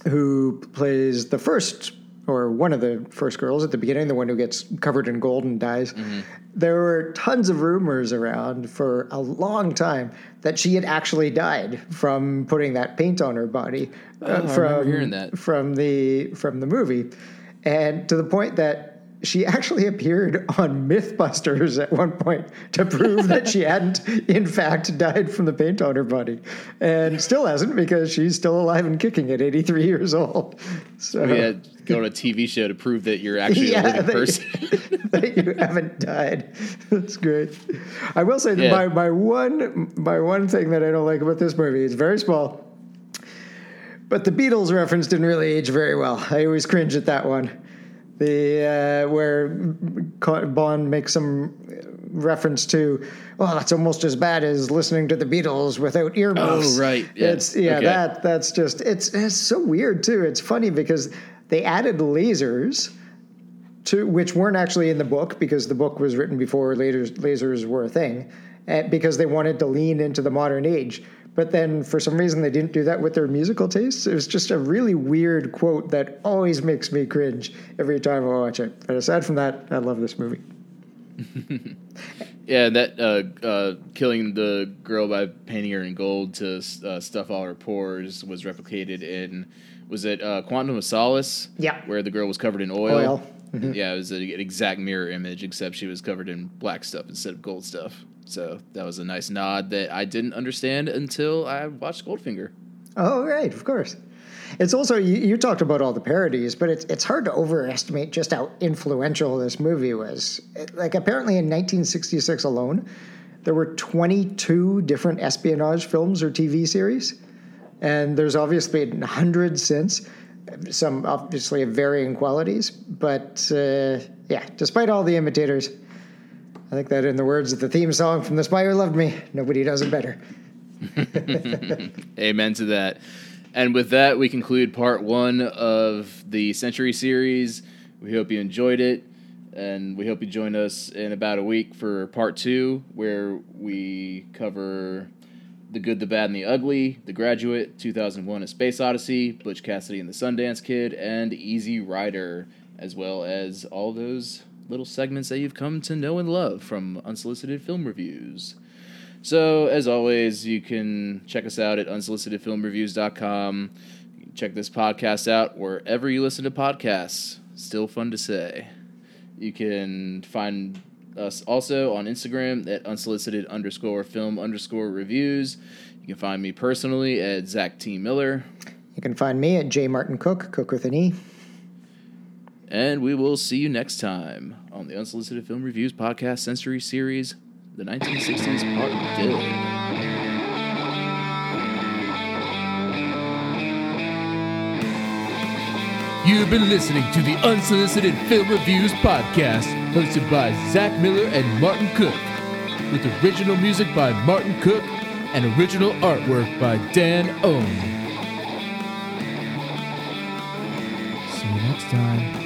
who plays the first or one of the first girls at the beginning, the one who gets covered in gold and dies. There were tons of rumors around for a long time that she had actually died from putting that paint on her body. uh, Oh, from hearing that. from the from the movie, and to the point that she actually appeared on MythBusters at one point to prove that she hadn't, in fact, died from the paint on her body, and still hasn't because she's still alive and kicking at 83 years old. So we had to go on a TV show to prove that you're actually a living that, person. that you haven't died. That's great. I will say that Yeah. my, my one my one thing that I don't like about this movie is very small. But the Beatles reference didn't really age very well. I always cringe at that one. The uh, where Bond makes some reference to, well, that's almost as bad as listening to the Beatles without earmuffs. Oh, right. Yeah. It's yeah, Okay. that that's just it's it's so weird too. It's funny because they added lasers to which weren't actually in the book because the book was written before lasers lasers were a thing, uh, because they wanted to lean into the modern age. But then for some reason they didn't do that with their musical tastes. It was just a really weird quote that always makes me cringe every time I watch it. But aside from that, I love this movie. Yeah, that uh, uh, killing the girl by painting her in gold to uh, stuff all her pores was replicated in was it uh, Quantum of Solace? Yeah. where the girl was covered in oil. Oil. Mm-hmm. Yeah, it was a, an exact mirror image, except she was covered in black stuff instead of gold stuff. So that was a nice nod that I didn't understand until I watched Goldfinger. Oh, right, of course. It's also you, you talked about all the parodies, but it's it's hard to overestimate just how influential this movie was. Like apparently in 1966 alone, there were 22 different espionage films or TV series, and there's obviously been hundreds since. Some obviously of varying qualities, but uh, yeah, despite all the imitators, I think that in the words of the theme song from The Spy Who Loved Me, nobody does it better. Amen to that. And with that, we conclude part one of the Century series. We hope you enjoyed it, and we hope you join us in about a week for part two, where we cover The Good, the Bad, and the Ugly, The Graduate, 2001 A Space Odyssey, Butch Cassidy and the Sundance Kid, and Easy Rider, as well as all those little segments that you've come to know and love from unsolicited film reviews. So, as always, you can check us out at unsolicitedfilmreviews.com. Check this podcast out wherever you listen to podcasts. Still fun to say. You can find us also on Instagram at unsolicited underscore film underscore reviews. You can find me personally at Zach T. Miller. You can find me at J Martin Cook, Cook with an E. And we will see you next time on the Unsolicited Film Reviews Podcast Century Series, the 1960s Part Good. You've been listening to the Unsolicited Film Reviews Podcast, hosted by Zach Miller and Martin Cook, with original music by Martin Cook and original artwork by Dan Ohm. See you next time.